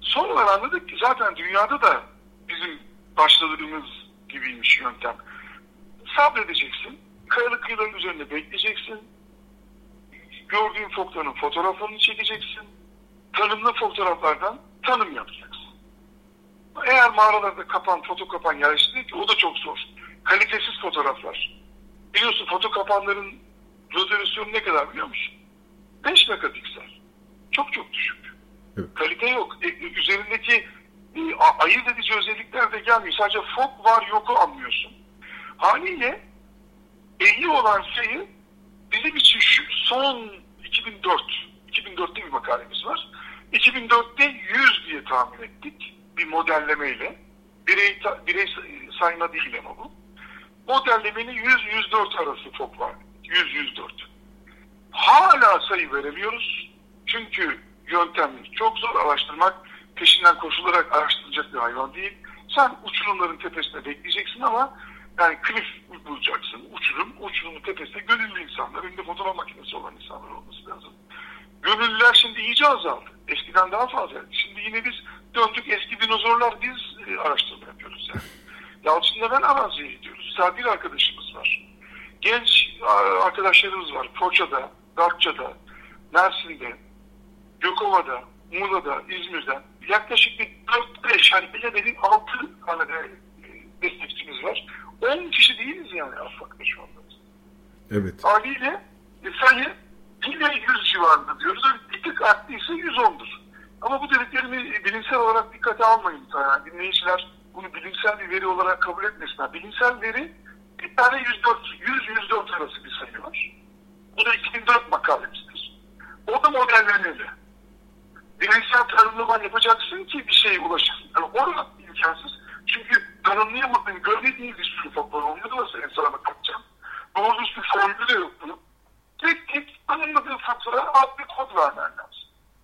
Sonradan anladık ki zaten dünyada da bizim başladığımız gibiymiş yöntem. Sabredeceksin. Kayalık kıyıların üzerinde bekleyeceksin. Gördüğün fokların fotoğraflarını çekeceksin. Tanımlı fotoğraflardan tanım yapacaksın. Eğer mağaralarda kapan, foto kapan yerleştirir ki o da çok zor. Kalitesiz fotoğraflar. Biliyorsun foto kapanların rezolüsyonu ne kadar biliyor musun? 5 megapiksel. Çok çok düşük. Evet. Kalite yok. E, üzerindeki e, ayırt edici özellikler de gelmiyor. Sadece fok var yoku anlıyorsun. Haliyle 50 olan sayı bizim için şu son 2004 2004'te bir makalemiz var. 2004'te 100 diye tahmin ettik bir modellemeyle. Birey, birey sayma değil ama bu. modellemenin 100-104 arası fok var. 100-104. Hala sayı veremiyoruz. Çünkü yöntemimiz çok zor araştırmak. Peşinden koşularak araştırılacak bir hayvan değil. Sen uçurumların tepesinde bekleyeceksin ama yani klif bulacaksın. Uçurum, uçurumun tepesinde gönüllü insanlar, önünde fotoğraf makinesi olan insanlar olması lazım. Gönüllüler şimdi iyice azaldı. Eskiden daha fazla. Şimdi yine biz döndük eski dinozorlar biz e, araştırma yapıyoruz yani. Yalçın'da ben araziye gidiyoruz. Serpil arkadaşımız var. Genç arkadaşlarımız var. Foça'da, Datça'da, Mersin'de, Gökova'da, Muğla'da, İzmir'de. Yaklaşık bir 4-5 hani bilemedin 6 tane de destekçimiz var. 10 kişi değiliz yani Afak'ta şu anda. Evet. Haliyle e, sayı yine 100 civarında diyoruz. Bir tık arttıysa 110'dur. Ama bu dediklerimi bilimsel olarak dikkate almayın. Yani dinleyiciler bunu bilimsel bir veri olarak kabul etmesinler. Bilimsel veri bir tane 104, 100-104 arası bir sayı var. Bu da 2004 makalemizdir. O da modellenmeli. Bilimsel tanımlama yapacaksın ki bir şeye ulaşasın. Yani orada imkansız. Çünkü tanımlayamadığın, görmediğin bir sürü faktör oluyor. Nasıl insana bakacağım? Doğru bir formülü de yok bunun. Tek tek tanımladığın faktöre ad bir kod vermen lazım.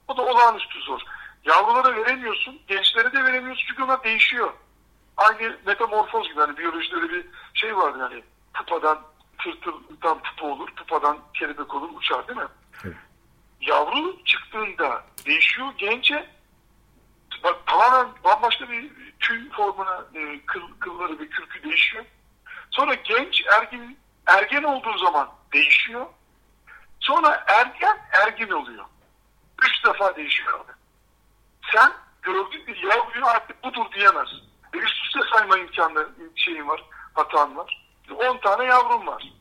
O da olağanüstü zor. Yavrulara veremiyorsun, gençlere de veremiyorsun çünkü onlar değişiyor. Aynı metamorfoz gibi hani biyolojide öyle bir şey vardı yani pupadan tırtıldan pupa olur, pupadan kelebek olur, uçar değil mi? Evet. Yavru çıktığında değişiyor gence bak, tamamen bambaşka bir tüy formuna e, kıl, kılları ve kürkü değişiyor. Sonra genç ergin ergen olduğu zaman değişiyor. Sonra ergen ergin oluyor. Üç defa değişiyor. Sen gördüğün bir yavruyu artık budur diyemezsin. Bir üst üste sayma imkanları şeyin var, hatan var. 10 tane yavrum var.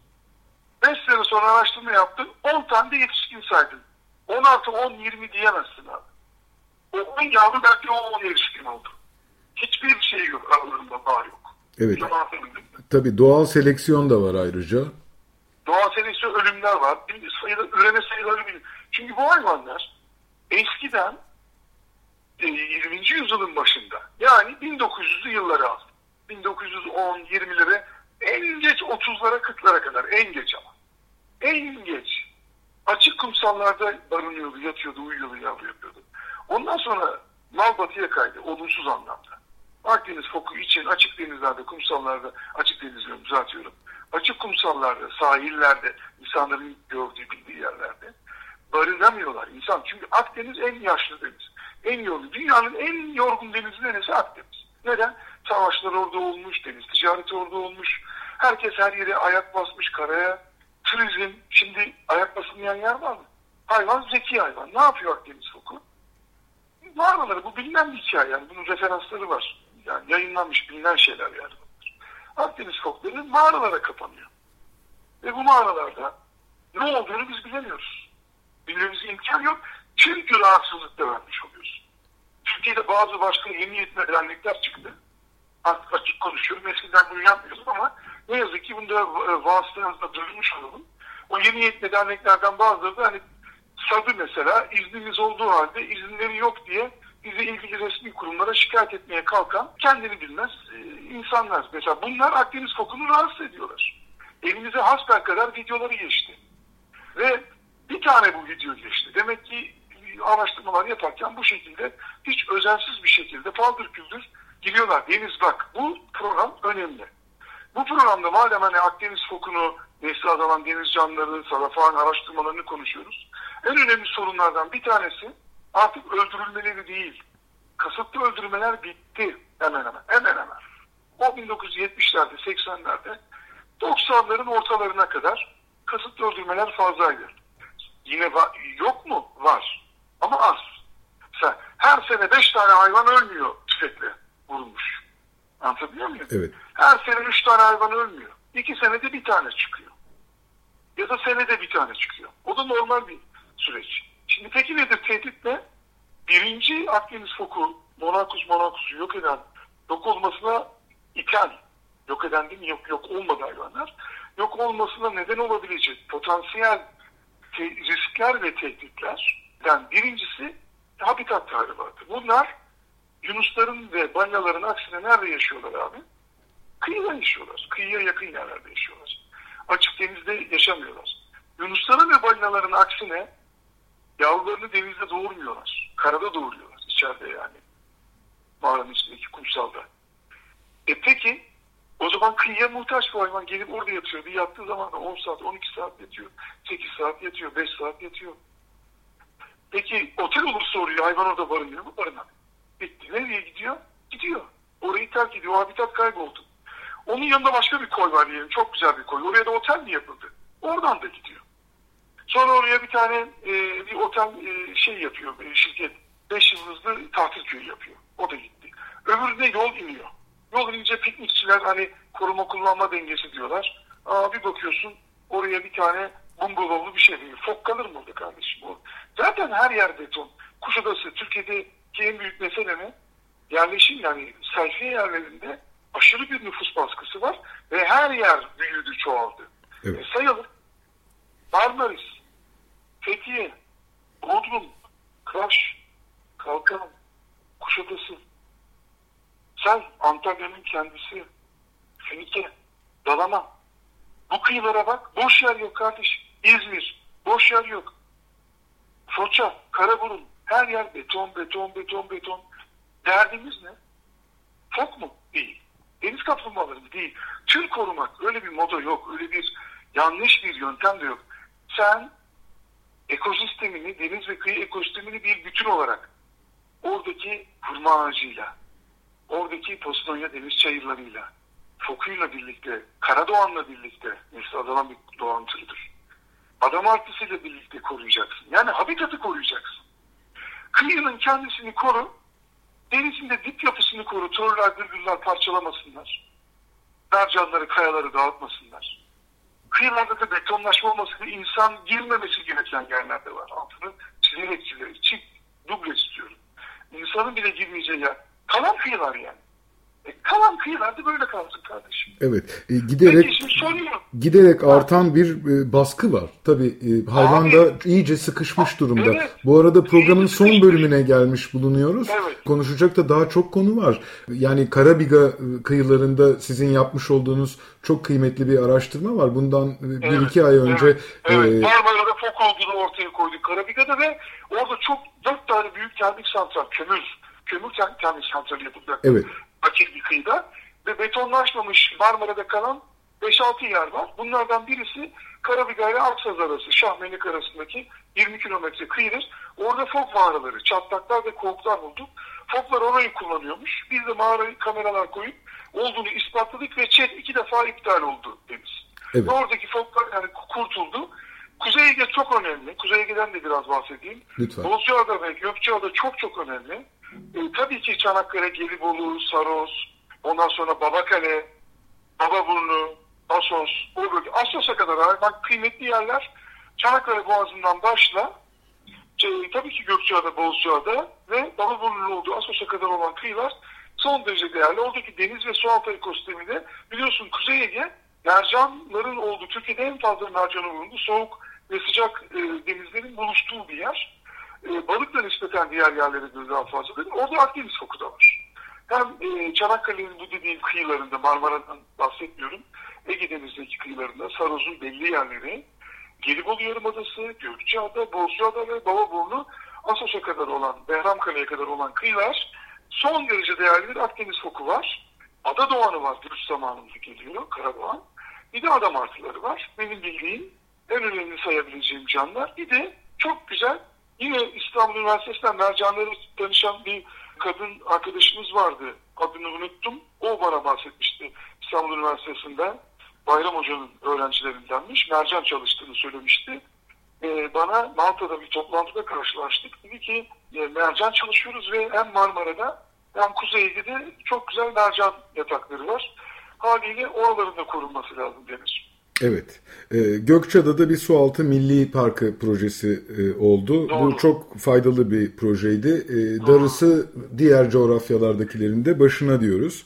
5 sene sonra araştırma yaptın, 10 tane de yetişkin saydın. 10 artı 10, 20 diyemezsin abi. O 10 yavru belki o 10 yetişkin oldu. Hiçbir şey yok aralarında bağ yok. Evet. Tabii doğal seleksiyon da var ayrıca. Doğal seleksiyon ölümler var. Sayıda, üreme sayıları bilir. Çünkü bu hayvanlar eskiden 20. E, yüzyılın başında yani 1900'lü yılları al. 1910, 20'lere en geç 30'lara 40'lara kadar en geç ama. En geç. Açık kumsallarda barınıyordu, yatıyordu, uyuyordu, yavru yapıyordu. Ondan sonra mal batıya kaydı olumsuz anlamda. Akdeniz foku için açık denizlerde, kumsallarda, açık denizleri düzeltiyorum. Açık kumsallarda, sahillerde, insanların gördüğü, bildiği yerlerde barınamıyorlar insan. Çünkü Akdeniz en yaşlı deniz. En yorgun. Dünyanın en yorgun denizi neresi? Akdeniz. Neden? Savaşlar orada olmuş, deniz ticareti orada olmuş. Herkes her yere ayak basmış karaya. Turizm. Şimdi ayak basılmayan yer var mı? Hayvan zeki hayvan. Ne yapıyor Akdeniz foku? Mağaraları bu bilinen bir hikaye. Yani bunun referansları var. Yani yayınlanmış bilinen şeyler yani. Akdeniz fokları mağaralara kapanıyor. Ve bu mağaralarda ne olduğunu biz bilemiyoruz. Bilmemize imkan yok. Çünkü rahatsızlık vermiş oluyoruz. Türkiye'de bazı başka yeni yetme dernekler çıktı. Artık açık konuşuyorum. Eskiden bunu yapmıyoruz ama ne yazık ki bunda e, vasıtanızda duyurmuş olalım. O yeni derneklerden bazıları da hani sadı mesela iznimiz olduğu halde izinleri yok diye bizi ilgili resmi kurumlara şikayet etmeye kalkan kendini bilmez e, insanlar. Mesela bunlar Akdeniz kokunu rahatsız ediyorlar. Elimize hasbel kadar videoları geçti. Ve bir tane bu video geçti. Demek ki araştırmalar yaparken bu şekilde hiç özensiz bir şekilde paldır küldür giriyorlar. Deniz bak bu program önemli. Bu programda madem hani Akdeniz fokunu, nesli azalan deniz canlıları, sarafan araştırmalarını konuşuyoruz. En önemli sorunlardan bir tanesi artık öldürülmeleri değil. Kasıtlı öldürmeler bitti hemen hemen. Hemen hemen. O 1970'lerde, 80'lerde 90'ların ortalarına kadar kasıtlı öldürmeler fazlaydı. Yine yok mu? Var. Ama az. Mesela her sene 5 tane hayvan ölmüyor tüfekle vurulmuş. Anlatabiliyor muyum? Evet. Her sene 3 tane hayvan ölmüyor. 2 senede bir tane çıkıyor. Ya da senede bir tane çıkıyor. O da normal bir süreç. Şimdi peki nedir tehdit ne? Birinci Akdeniz foku Monacus monacus'u yok eden yok olmasına iten yok eden değil mi? Yok, yok olmadı hayvanlar. Yok olmasına neden olabilecek potansiyel riskler ve tehditlerden birincisi habitat tahribatı. Bunlar yunusların ve balinaların aksine nerede yaşıyorlar abi? Kıyıda yaşıyorlar. Kıyıya yakın yerlerde yaşıyorlar. Açık denizde yaşamıyorlar. Yunusların ve balinaların aksine yavrularını denizde doğurmuyorlar. Karada doğuruyorlar. içeride yani. Mağaranın içindeki kumsalda. E peki o zaman kıyıya muhtaç bu hayvan gelip orada yatıyor. Bir yattığı zaman da 10 saat, 12 saat yatıyor. 8 saat yatıyor, 5 saat yatıyor. Peki otel olursa oraya hayvan orada barınıyor mu? Barınak. Bitti. Nereye gidiyor? Gidiyor. Orayı terk ediyor. O habitat kayboldu. Onun yanında başka bir koy var diyelim. Çok güzel bir koy. Oraya da otel mi yapıldı? Oradan da gidiyor. Sonra oraya bir tane e, bir otel e, şey yapıyor bir şirket. Beş yıldızlı tatil köyü yapıyor. O da gitti. Öbüründe yol iniyor. Yol inince piknikçiler hani koruma kullanma dengesi diyorlar. Aa, bir bakıyorsun oraya bir tane bungalovlu bir şey değil. Fok kalır mı orada kardeşim? O. Zaten her yer beton. Kuşadası Türkiye'deki en büyük mesele mi? Yerleşim yani sayfiye yerlerinde aşırı bir nüfus baskısı var ve her yer büyüdü, çoğaldı. Evet. E, sayalım. Marmaris, Fethiye, Bodrum, Kaş, Kalkan, Kuşadası, Sel, Antalya'nın kendisi, Finike, Dalama. Bu kıyılara bak, boş yer yok kardeşim. İzmir, boş yer yok. Foça, Karaburun, her yer beton, beton, beton, beton. Derdimiz ne? Fok mu? Değil. Deniz kaplumbağaları mı? Değil. Tür korumak öyle bir moda yok. Öyle bir yanlış bir yöntem de yok. Sen ekosistemini, deniz ve kıyı ekosistemini bir bütün olarak oradaki hurma ağacıyla, oradaki Posidonya deniz çayırlarıyla, fokuyla birlikte, Karadoğan'la birlikte, mesela adalan bir doğan türüdür. Adam artısıyla birlikte koruyacaksın. Yani habitatı koruyacaksın. Kıyının kendisini koru, denizinde dip yapısını koru, törler, bülbüller parçalamasınlar. Mercanları, kayaları dağıtmasınlar. Kıyılarda da betonlaşma olmasın insan girmemesi gereken yerlerde var. Altını çizerek çizerek. Çift, duble istiyorum. İnsanın bile girmeyeceği yer. Kalan kıyılar yani. E, kalan kıyılarda böyle kalsın kardeşim. Evet. E, giderek giderek artan bir e, baskı var. Tabii e, hayvan Abi. da iyice sıkışmış durumda. Evet. Bu arada programın son sıkışmış. bölümüne gelmiş bulunuyoruz. Evet. Konuşacak da daha çok konu var. Yani Karabiga e, kıyılarında sizin yapmış olduğunuz çok kıymetli bir araştırma var. Bundan e, bir Evet, iki ay önce Evet, evet. e, Marmara'da fok olduğunu ortaya koyduk Karabiga'da ve orada çok dört tane büyük termik santral, kömür, kömür ter- termik santrali yapılacak. Evet. Akil bir kıyıda ve betonlaşmamış Marmara'da kalan 5-6 yer var. Bunlardan birisi Karabiga ile Aksaz arası, Şahmenik arasındaki 20 kilometre kıyıdır. Orada fok mağaraları, çatlaklar ve kovuklar bulduk. Foklar orayı kullanıyormuş. Biz de mağarayı kameralar koyup olduğunu ispatladık ve ÇED iki defa iptal oldu deniz. Evet. Ve oradaki foklar yani kurtuldu. Kuzey Ege çok önemli. Kuzey Ege'den de biraz bahsedeyim. Lütfen. Bozcaada ve Gökçeada çok çok önemli. E, tabii ki Çanakkale, Gelibolu, Saros, ondan sonra Babakale, Bababurnu, Asos, o bölge. Asos'a kadar bak kıymetli yerler. Çanakkale Boğazı'ndan başla. E, tabii ki Gökçeada, Bozcaada ve Bababurnu'nun olduğu Asos'a kadar olan kıyılar son derece değerli. Oradaki deniz ve sualtı ekosistemi de biliyorsun Kuzey Ege mercanların olduğu, Türkiye'de en fazla mercanın bulunduğu soğuk ve sıcak e, denizlerin buluştuğu bir yer. E, balık da nispeten diğer yerlere göre daha fazladır. Orada Akdeniz foku da var. Hem e, Çanakkale'nin bu dediğim kıyılarında, Marmara'dan bahsetmiyorum, Ege Denizi'ndeki kıyılarında, Saroz'un belli yerleri, Gelibolu Yarımadası, Gökçeada, Bozcaada ve Bababurnu, Asos'a kadar olan, Behramkale'ye kadar olan kıyılar son derece değerli bir Akdeniz foku var. Ada doğanı var, göç zamanında geliyor, Karadoğan. Bir de ada martıları var. Benim bildiğim en önemli sayabileceğim canlılar. Bir de çok güzel yine İstanbul Üniversitesi'nden mercanları tanışan bir kadın arkadaşımız vardı. Adını unuttum. O bana bahsetmişti İstanbul Üniversitesi'nden. Bayram Hoca'nın öğrencilerindenmiş. Mercan çalıştığını söylemişti. Ee, bana Malta'da bir toplantıda karşılaştık. Dedi ki e, mercan çalışıyoruz ve hem Marmara'da hem Kuzey Ege'de çok güzel mercan yatakları var. Haliyle oraların da korunması lazım denir. Evet. Ee, Gökçeada'da bir sualtı milli parkı projesi e, oldu. Doğru. Bu çok faydalı bir projeydi. Ee, darısı diğer coğrafyalardakilerin de başına diyoruz.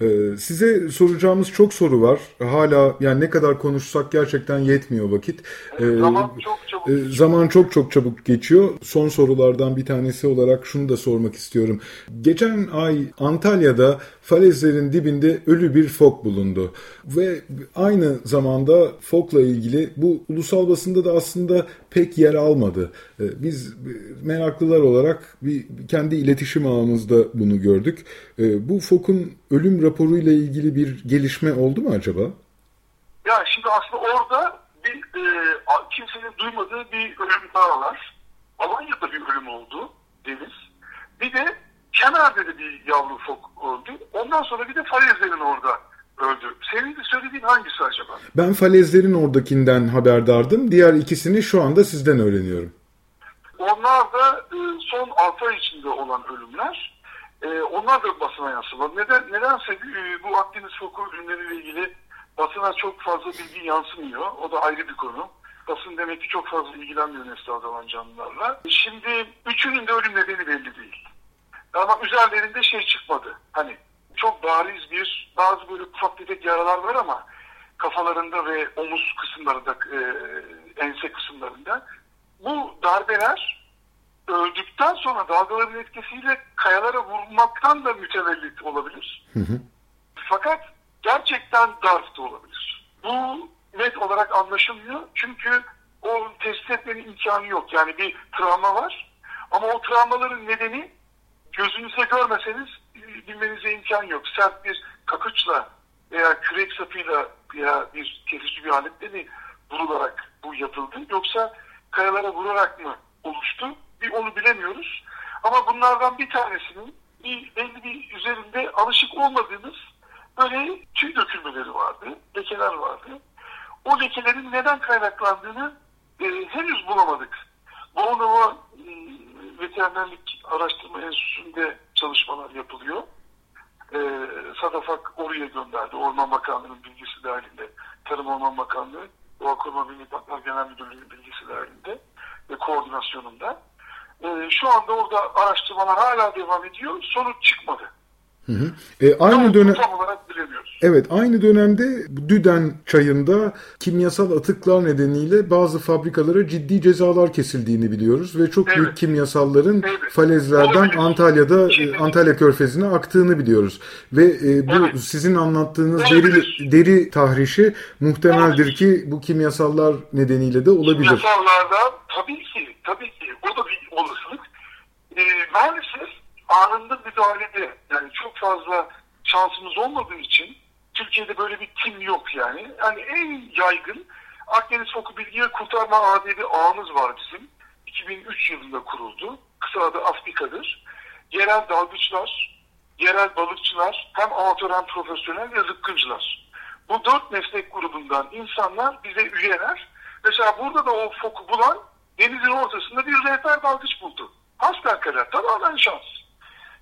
Ee, size soracağımız çok soru var. Hala yani ne kadar konuşsak gerçekten yetmiyor vakit. Ee, Zaman çok çabuk e, Zaman çok çok çabuk geçiyor. Son sorulardan bir tanesi olarak şunu da sormak istiyorum. Geçen ay Antalya'da falezlerin dibinde ölü bir fok bulundu. Ve aynı zamanda fokla ilgili bu ulusal basında da aslında pek yer almadı. E, biz meraklılar olarak bir kendi iletişim ağımızda bunu gördük. E, bu fokun ölüm raporuyla ilgili bir gelişme oldu mu acaba? Ya şimdi aslında orada bir e, kimsenin duymadığı bir ölüm daha var. Alanya'da bir ölüm oldu Deniz. Bir de Kemer'de de bir yavru fok öldü. Ondan sonra bir de falezlerin orada öldü. Senin de söylediğin hangisi acaba? Ben falezlerin oradakinden haberdardım. Diğer ikisini şu anda sizden öğreniyorum. Onlar da e, son 6 ay içinde olan ölümler. E, onlar da basına yansımadı. Neden, nedense e, bu Akdeniz foku ürünleriyle ilgili basına çok fazla bilgi yansımıyor. O da ayrı bir konu. Basın demek ki çok fazla ilgilenmiyor nesli adalan canlılarla. Şimdi üçünün de ölüm nedeni belli değil. Ama üzerlerinde şey çıkmadı. Hani çok bariz bir bazı böyle ufak tefek yaralar var ama kafalarında ve omuz kısımlarında, e, ense kısımlarında. Bu darbeler öldükten sonra dalgaların etkisiyle kayalara vurmaktan da mütevellit olabilir. Hı hı. Fakat gerçekten darp da olabilir. Bu net olarak anlaşılmıyor. Çünkü o tespit etmenin imkanı yok. Yani bir travma var. Ama o travmaların nedeni gözünüzle görmeseniz bilmenize imkan yok. Sert bir kakıçla veya kürek sapıyla veya bir kesici bir aletle mi vurularak bu yapıldı? Yoksa kayalara vurarak mı oluştu? Bir onu bilemiyoruz. Ama bunlardan bir tanesinin bir belli bir üzerinde alışık olmadığımız böyle tüy dökülmeleri vardı, lekeler vardı. O lekelerin neden kaynaklandığını e, henüz bulamadık. Bornova e, Veterinerlik Araştırma Enstitüsü'nde çalışmalar yapılıyor. E, Sadafak oraya gönderdi. Orman Bakanlığı'nın bilgisi dahilinde. Tarım Orman Bakanlığı, Doğa Koruma Milli Parklar Genel Müdürlüğü'nün bilgisi dahilinde ve koordinasyonunda. E, şu anda orada araştırmalar hala devam ediyor. Sonuç çıkmadı. Hı hı. E, aynı dönem tam olarak bilemiyoruz. Evet, aynı dönemde Düden çayında kimyasal atıklar nedeniyle bazı fabrikalara ciddi cezalar kesildiğini biliyoruz ve çok evet. büyük kimyasalların evet. falezlerden. Antalya'da Şimdi. Antalya Körfezi'ne aktığını biliyoruz. Ve e, bu Evet. sizin anlattığınız Olabilir. deri deri tahrişi muhtemeldir Olabilir. ki bu kimyasallar nedeniyle de olabilir. Kimyasallardan tabii ki, tabii ki o da bir olasılık. E, maalesef anında müdahalede yani çok fazla şansımız olmadığı için Türkiye'de böyle bir tim yok yani. Yani en yaygın Akdeniz Foku Bilgi ve Kurtarma Ağı bir ağımız var bizim. 2003 yılında kuruldu. Kısa adı Afrika'dır. Yerel dalgıçlar, yerel balıkçılar, hem amatör hem profesyonel ve zıpkıncılar. Bu dört meslek grubundan insanlar bize üyeler. Mesela burada da o foku bulan denizin ortasında bir rehber dalgıç buldu. Hasbelkader tamamen şans.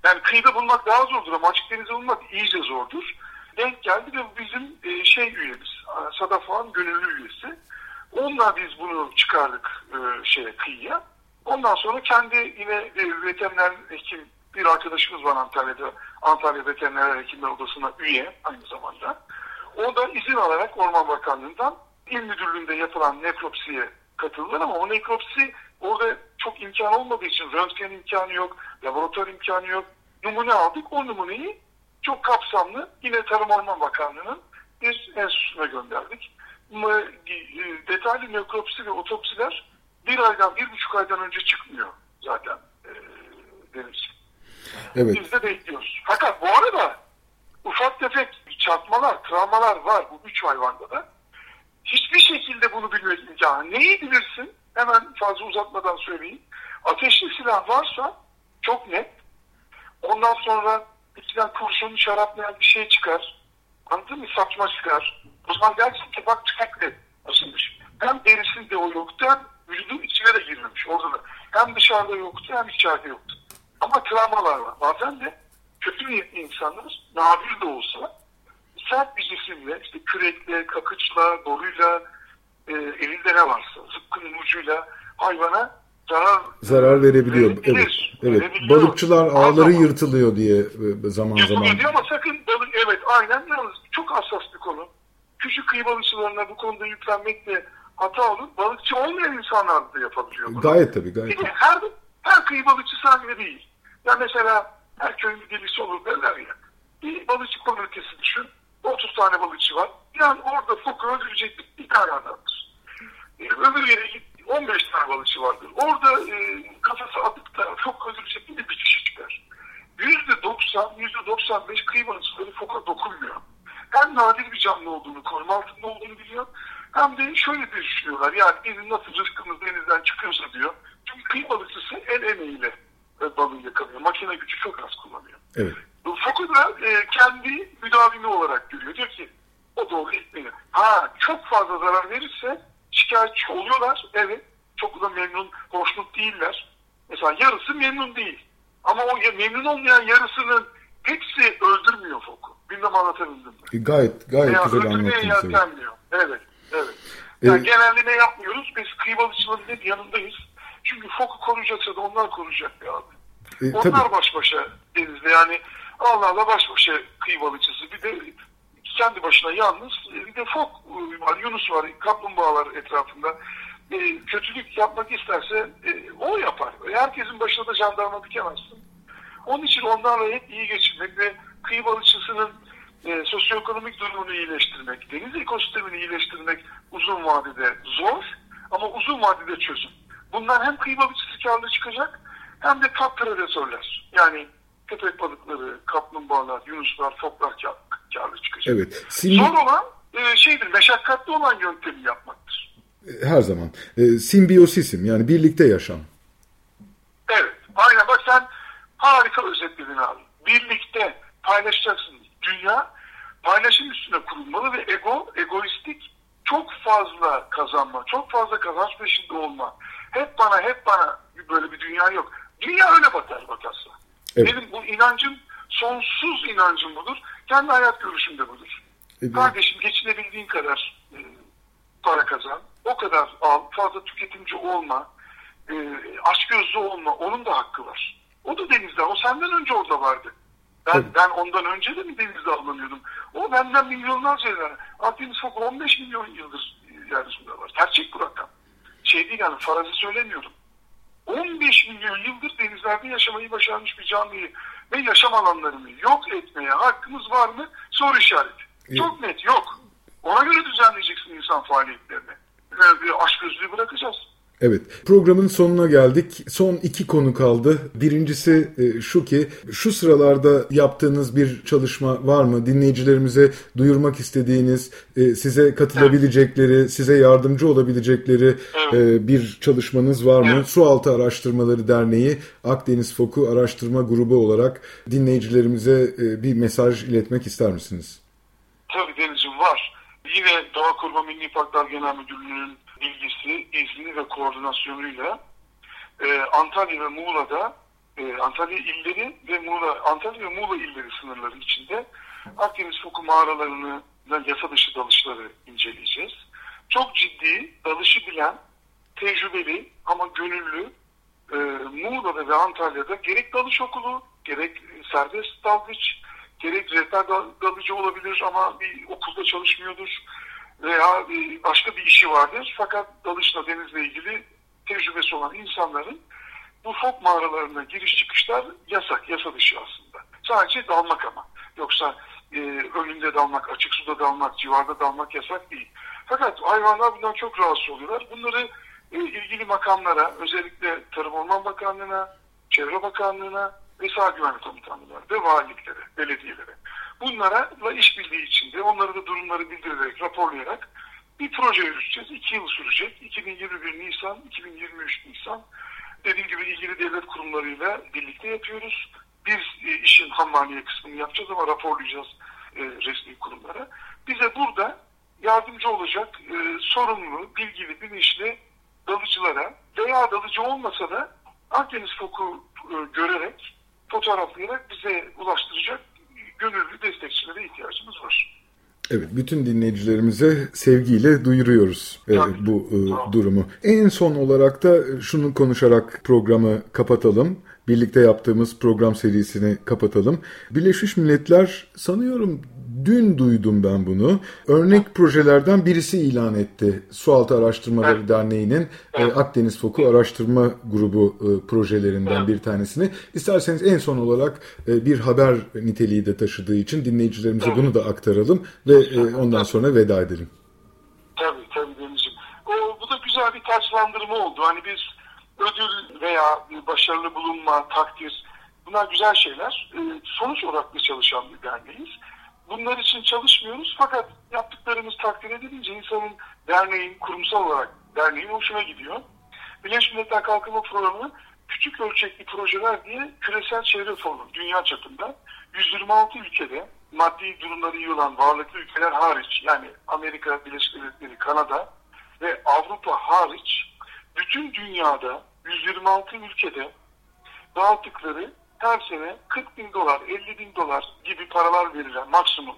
Yani kıyıda bulmak daha zordur ama açık denizde bulmak iyice zordur. Denk geldi ve bizim e, şey üyemiz, Sadafan gönüllü üyesi. Onunla biz bunu çıkardık e, şeye kıyıya. Ondan sonra kendi yine e, veteriner hekim bir arkadaşımız var Antalya'da. Antalya Veteriner Hekimler Odası'na üye aynı zamanda. O da izin alarak Orman Bakanlığı'ndan il müdürlüğünde yapılan nekropsiye katıldılar ama o nekropsi orada çok imkan olmadığı için röntgen imkanı yok, laboratuvar imkanı yok. Numune aldık. O numuneyi çok kapsamlı yine Tarım Orman Bakanlığı'nın bir enstitüsüne gönderdik. Detaylı nekropsi ve otopsiler bir aydan, bir buçuk aydan önce çıkmıyor zaten e, Deniz. Evet. Biz de bekliyoruz. Fakat bu arada ufak tefek çarpmalar, travmalar var bu üç hayvanda da. Hiçbir şekilde bunu bilmek imkanı. Neyi bilirsin? Hemen fazla uzatmadan söyleyeyim. Ateşli silah varsa çok net. Ondan sonra içinden kurşun şaraplayan bir şey çıkar. Anladın mı? Saçma çıkar. O zaman dersin ki bak tüfekle asılmış. Hem derisinde o yoktu hem vücudun içine de girmemiş. Orada da. Hem dışarıda yoktu hem içeride yoktu. Ama travmalar var. Bazen de kötü niyetli insanlar nadir de olsa sert bir cisimle, işte kürekle, kakıçla, boruyla, e, elinde ne varsa, zıpkının ucuyla hayvana zarar zarar verebiliyor. verebilir. Evet. Evet. Verebiliyor. Balıkçılar ağları yırtılıyor diye e, zaman Yapılıyor zaman. diyor ama sakın balık evet aynen yalnız çok hassas bir konu. Küçük kıyı balıkçılarına bu konuda yüklenmek de hata olur. Balıkçı olmayan insanlar da yapabiliyor bunu. Gayet tabii gayet. Bir de her, her kıyı balıkçısı aynı değil. Ya mesela her köyün bir delisi olur derler ya. Bir balıkçı komünitesi düşün. 30 tane balıkçı var. Yani orada foku öldürecek bir, bir tane adamdır. E, öbür yere git 15 tane balıkçı vardır. Orada e, kafası atıp da fok öldürecek bir, bir kişi çıkar. %90, %95 kıyı balıkçıları foka dokunmuyor. Hem nadir bir canlı olduğunu, koruma altında olduğunu biliyor. Hem de şöyle bir düşünüyorlar. Yani bizim nasıl rızkımız denizden çıkıyorsa diyor. Çünkü kıyı balıkçısı el emeğiyle balığı yakalıyor. Makine gücü çok az kullanıyor. Evet. Foku da e, kendi müdavimi olarak görüyor. Diyor ki o doğru gitmeli. Ha çok fazla zarar verirse şikayetçi oluyorlar. Evet. Çok da memnun, hoşnut değiller. Mesela yarısı memnun değil. Ama o memnun olmayan yarısının hepsi öldürmüyor Foku. Bilmem anlatabildim mi? E, gayet gayet Veya güzel yeltenmiyor. Evet, evet. Yani Evet. genelde ne yapmıyoruz? Biz hep yanındayız. Çünkü Foku koruyacaksa da onlar koruyacak ya abi. E, Onlar tabii. baş başa denizde yani Allah'la baş başa kıyı balıkçısı. Bir de kendi başına yalnız bir de fok var, Yunus var, kaplumbağalar etrafında. E, kötülük yapmak isterse e, o yapar. Herkesin başına da jandarma dikemezsin. Onun için onlarla hep iyi geçirmek ve kıyı balıkçısının e, sosyoekonomik durumunu iyileştirmek, deniz ekosistemini iyileştirmek uzun vadede zor ama uzun vadede çözüm. Bundan hem kıyı balıkçısı karlı çıkacak hem de top predatörler. Yani köpek balıkları, kaplumbağalar, yunuslar, foklar kar, karlı çıkacak. Evet. Sim, Zor olan e, şeydir, meşakkatli olan yöntemi yapmaktır. her zaman. E, simbiyosisim yani birlikte yaşam. Evet. Aynen bak sen harika özetledin abi. Birlikte paylaşacaksın. Dünya paylaşım üstüne kurulmalı ve ego, egoistik çok fazla kazanma, çok fazla kazanç peşinde olma. Hep bana, hep bana böyle bir dünya yok. Dünya öyle batar bakarsa. Evet. Benim inancım, sonsuz inancım budur. Kendi hayat görüşüm de budur. Evet. Kardeşim geçinebildiğin kadar e, para kazan. O kadar al. Fazla tüketimci olma. E, açgözlü olma. Onun da hakkı var. O da denizde. O senden önce orada vardı. Ben, Tabii. ben ondan önce de mi denizde avlanıyordum? O benden milyonlarca lira. Akdeniz Foku 15 milyon yıldır yeryüzünde var. Gerçek bu rakam. Şey değil yani farazi söylemiyorum. 15 milyon yıldır denizlerde yaşamayı başarmış bir canlıyı ve yaşam alanlarını yok etmeye hakkımız var mı? Soru işareti. Çok net yok. Ona göre düzenleyeceksin insan faaliyetlerini. Ee, bir açgözlüğü bırakacağız. Evet, programın sonuna geldik. Son iki konu kaldı. Birincisi e, şu ki, şu sıralarda yaptığınız bir çalışma var mı? Dinleyicilerimize duyurmak istediğiniz, e, size katılabilecekleri, size yardımcı olabilecekleri Evet. e, bir çalışmanız var mı? Evet. Sualtı Araştırmaları Derneği, Akdeniz Foku Araştırma Grubu olarak dinleyicilerimize bir mesaj iletmek ister misiniz? Tabii Deniz'im var. Yine Doğa Koruma Milli Parklar Genel Müdürlüğü'nün bilgisi, izni ve koordinasyonuyla e, Antalya ve Muğla'da e, Antalya illeri ve Muğla Antalya ve Muğla illeri sınırları içinde Akdeniz foku mağaralarını yasa dışı dalışları inceleyeceğiz. Çok ciddi dalışı bilen, tecrübeli ama gönüllü e, Muğla'da ve Antalya'da gerek dalış okulu, gerek serbest dalgıç, gerek rehber dal- dalıcı olabilir ama bir okulda çalışmıyordur veya başka bir işi vardır. Fakat dalışla denizle ilgili tecrübesi olan insanların bu fok mağaralarına giriş çıkışlar yasak, yasa dışı aslında. Sadece dalmak ama. Yoksa e, önünde dalmak, açık suda dalmak, civarda dalmak yasak değil. Fakat hayvanlar bundan çok rahatsız oluyorlar. Bunları e, ilgili makamlara, özellikle Tarım Orman Bakanlığı'na, Çevre Bakanlığı'na ve Sağ Güvenlik Komutanlığı'na ve valiliklere, belediyelere. Bunlara da işbirliği içinde onları da durumları bildirerek, raporlayarak bir proje yürüteceğiz. İki yıl sürecek. 2021 Nisan, 2023 Nisan. Dediğim gibi ilgili devlet kurumlarıyla birlikte yapıyoruz. Biz e, işin ham maliye kısmını yapacağız ama raporlayacağız e, resmi kurumlara. Bize burada yardımcı olacak e, sorumlu, bilgili, bilinçli dalıcılara veya dalıcı olmasa da Akdeniz foku e, görerek, fotoğraflayarak bize ulaştıracak gönüllü destekçilere ihtiyacımız var. Evet, bütün dinleyicilerimize sevgiyle duyuruyoruz e, Tabii. bu e, Tamam. durumu. En son olarak da şunu konuşarak programı kapatalım. birlikte yaptığımız program serisini kapatalım. Birleşmiş Milletler sanıyorum dün duydum ben bunu. Örnek projelerden birisi ilan etti. Sualtı Araştırmaları evet. Derneği'nin evet. Akdeniz Foku Araştırma Grubu e, projelerinden evet. bir tanesini. İsterseniz en son olarak e, bir haber niteliği de taşıdığı için dinleyicilerimize evet. bunu da aktaralım ve e, ondan sonra veda edelim. Tabii tabii Deniz'ciğim. Bu da güzel bir taçlandırma oldu. Hani biz ödül veya başarılı bulunma, takdir bunlar güzel şeyler. Sonuç odaklı çalışan bir derneğiz bunlar için çalışmıyoruz fakat yaptıklarımız takdir edilince insanın derneğin, kurumsal olarak derneğin hoşuna gidiyor. Birleşmiş Milletler Kalkınma Programı küçük ölçekli projeler diye küresel çevre forumu dünya çapında 126 ülkede maddi durumları iyi olan varlıklı ülkeler hariç yani Amerika Birleşik Devletleri, Kanada ve Avrupa hariç bütün dünyada 126 ülkede dağıttıkları her sene 40 bin dolar, 50 bin dolar gibi paralar verilen maksimum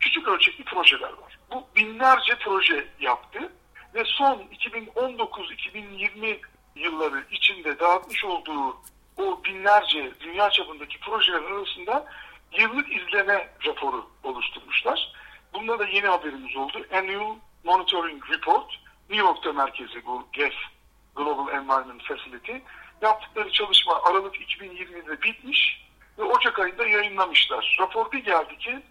küçük ölçekli projeler var. Bu binlerce proje yaptı ve son 2019-2020 yılları içinde dağıtmış olduğu o binlerce dünya çapındaki projeler arasında yıllık izleme raporu oluşturmuşlar. Bunda da yeni haberimiz oldu. Annual Monitoring Report, New York'ta merkezi bu GEF, Global Environment Facility yaptıkları çalışma Aralık 2020'de bitmiş ve Ocak ayında yayınlamışlar. Rapor bir geldi ki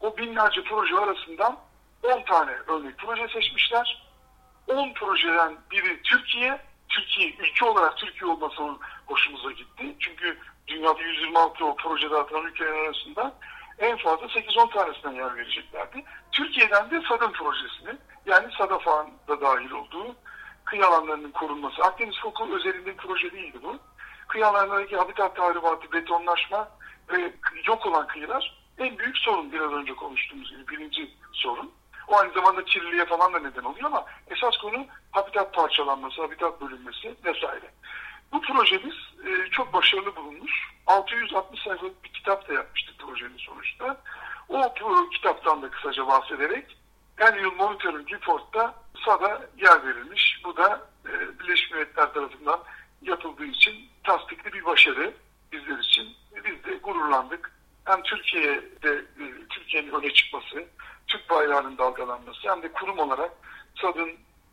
o binlerce proje arasından 10 tane örnek proje seçmişler. 10 projeden biri Türkiye. Türkiye ülke olarak Türkiye olması hoşumuza gitti. Çünkü dünyada 126 o projede atılan ülkeler arasında en fazla 8-10 tanesine yer vereceklerdi. Türkiye'den de SADAM projesini yani SADAFA'nın da dahil olduğu kıyı alanlarının korunması. Akdeniz Foku özelinde bir proje değildi bu. Kıyı alanlarındaki habitat tahribatı, betonlaşma ve yok olan kıyılar en büyük sorun biraz önce konuştuğumuz gibi birinci sorun. O aynı zamanda kirliliğe falan da neden oluyor ama esas konu habitat parçalanması, habitat bölünmesi vesaire. Bu projemiz e, çok başarılı bulunmuş. 660 sayfalık bir kitap da yapmıştık projenin sonuçta. O, kitaptan da kısaca bahsederek Annual Monitoring Report'ta SAD'a yer verilmiş. Bu da e, Birleşmiş Milletler tarafından yapıldığı için tasdikli bir başarı bizler için. Biz de gururlandık. Hem Türkiye'de e, Türkiye'nin öne çıkması, Türk bayrağının dalgalanması hem de kurum olarak SAD'ın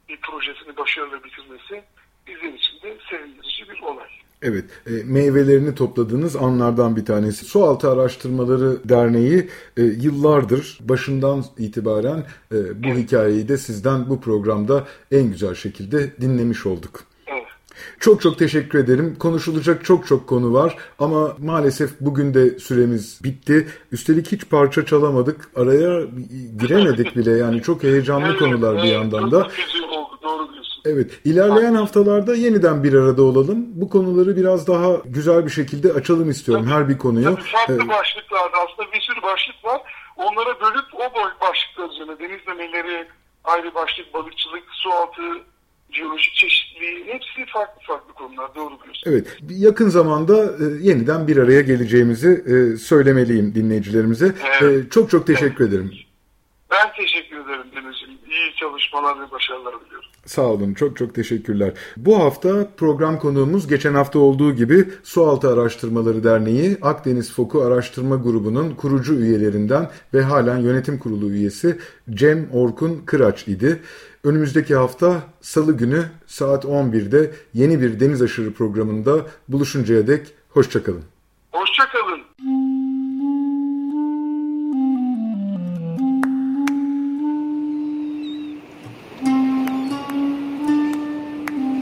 bir projesini başarılı bitirmesi bizler için de sevindirici bir olay. Evet, e, meyvelerini topladığınız anlardan bir tanesi. Sualtı Araştırmaları Derneği e, yıllardır başından itibaren e, bu hikayeyi de sizden bu programda en güzel şekilde dinlemiş olduk. Çok çok teşekkür ederim. Konuşulacak çok çok konu var ama maalesef bugün de süremiz bitti. Üstelik hiç parça çalamadık. Araya giremedik bile yani çok heyecanlı konular bir yandan da. Evet, ilerleyen haftalarda yeniden bir arada olalım. Bu konuları biraz daha güzel bir şekilde açalım istiyorum tabii, her bir konuyu. Tabii farklı ee, başlıklarda aslında bir sürü başlık var. Onlara bölüp o başlıklar üzerine deniz memeleri, ayrı başlık, balıkçılık, sualtı, jeolojik çeşitliliği hepsi farklı farklı konular doğru diyorsun. Evet yakın zamanda e, yeniden bir araya geleceğimizi e, söylemeliyim dinleyicilerimize. Evet. E, çok çok teşekkür evet. ederim. Ben teşekkür ederim Deniz'ciğim. İyi çalışmalar ve başarılar diliyorum. Sağ olun. Çok çok teşekkürler. Bu hafta program konuğumuz geçen hafta olduğu gibi Sualtı Araştırmaları Derneği Akdeniz Foku Araştırma Grubu'nun kurucu üyelerinden ve halen yönetim kurulu üyesi Cem Orkun Kıraç idi. Önümüzdeki hafta Salı günü saat 11'de yeni bir Deniz Aşırı programında buluşuncaya dek hoşçakalın. Hoşçakalın.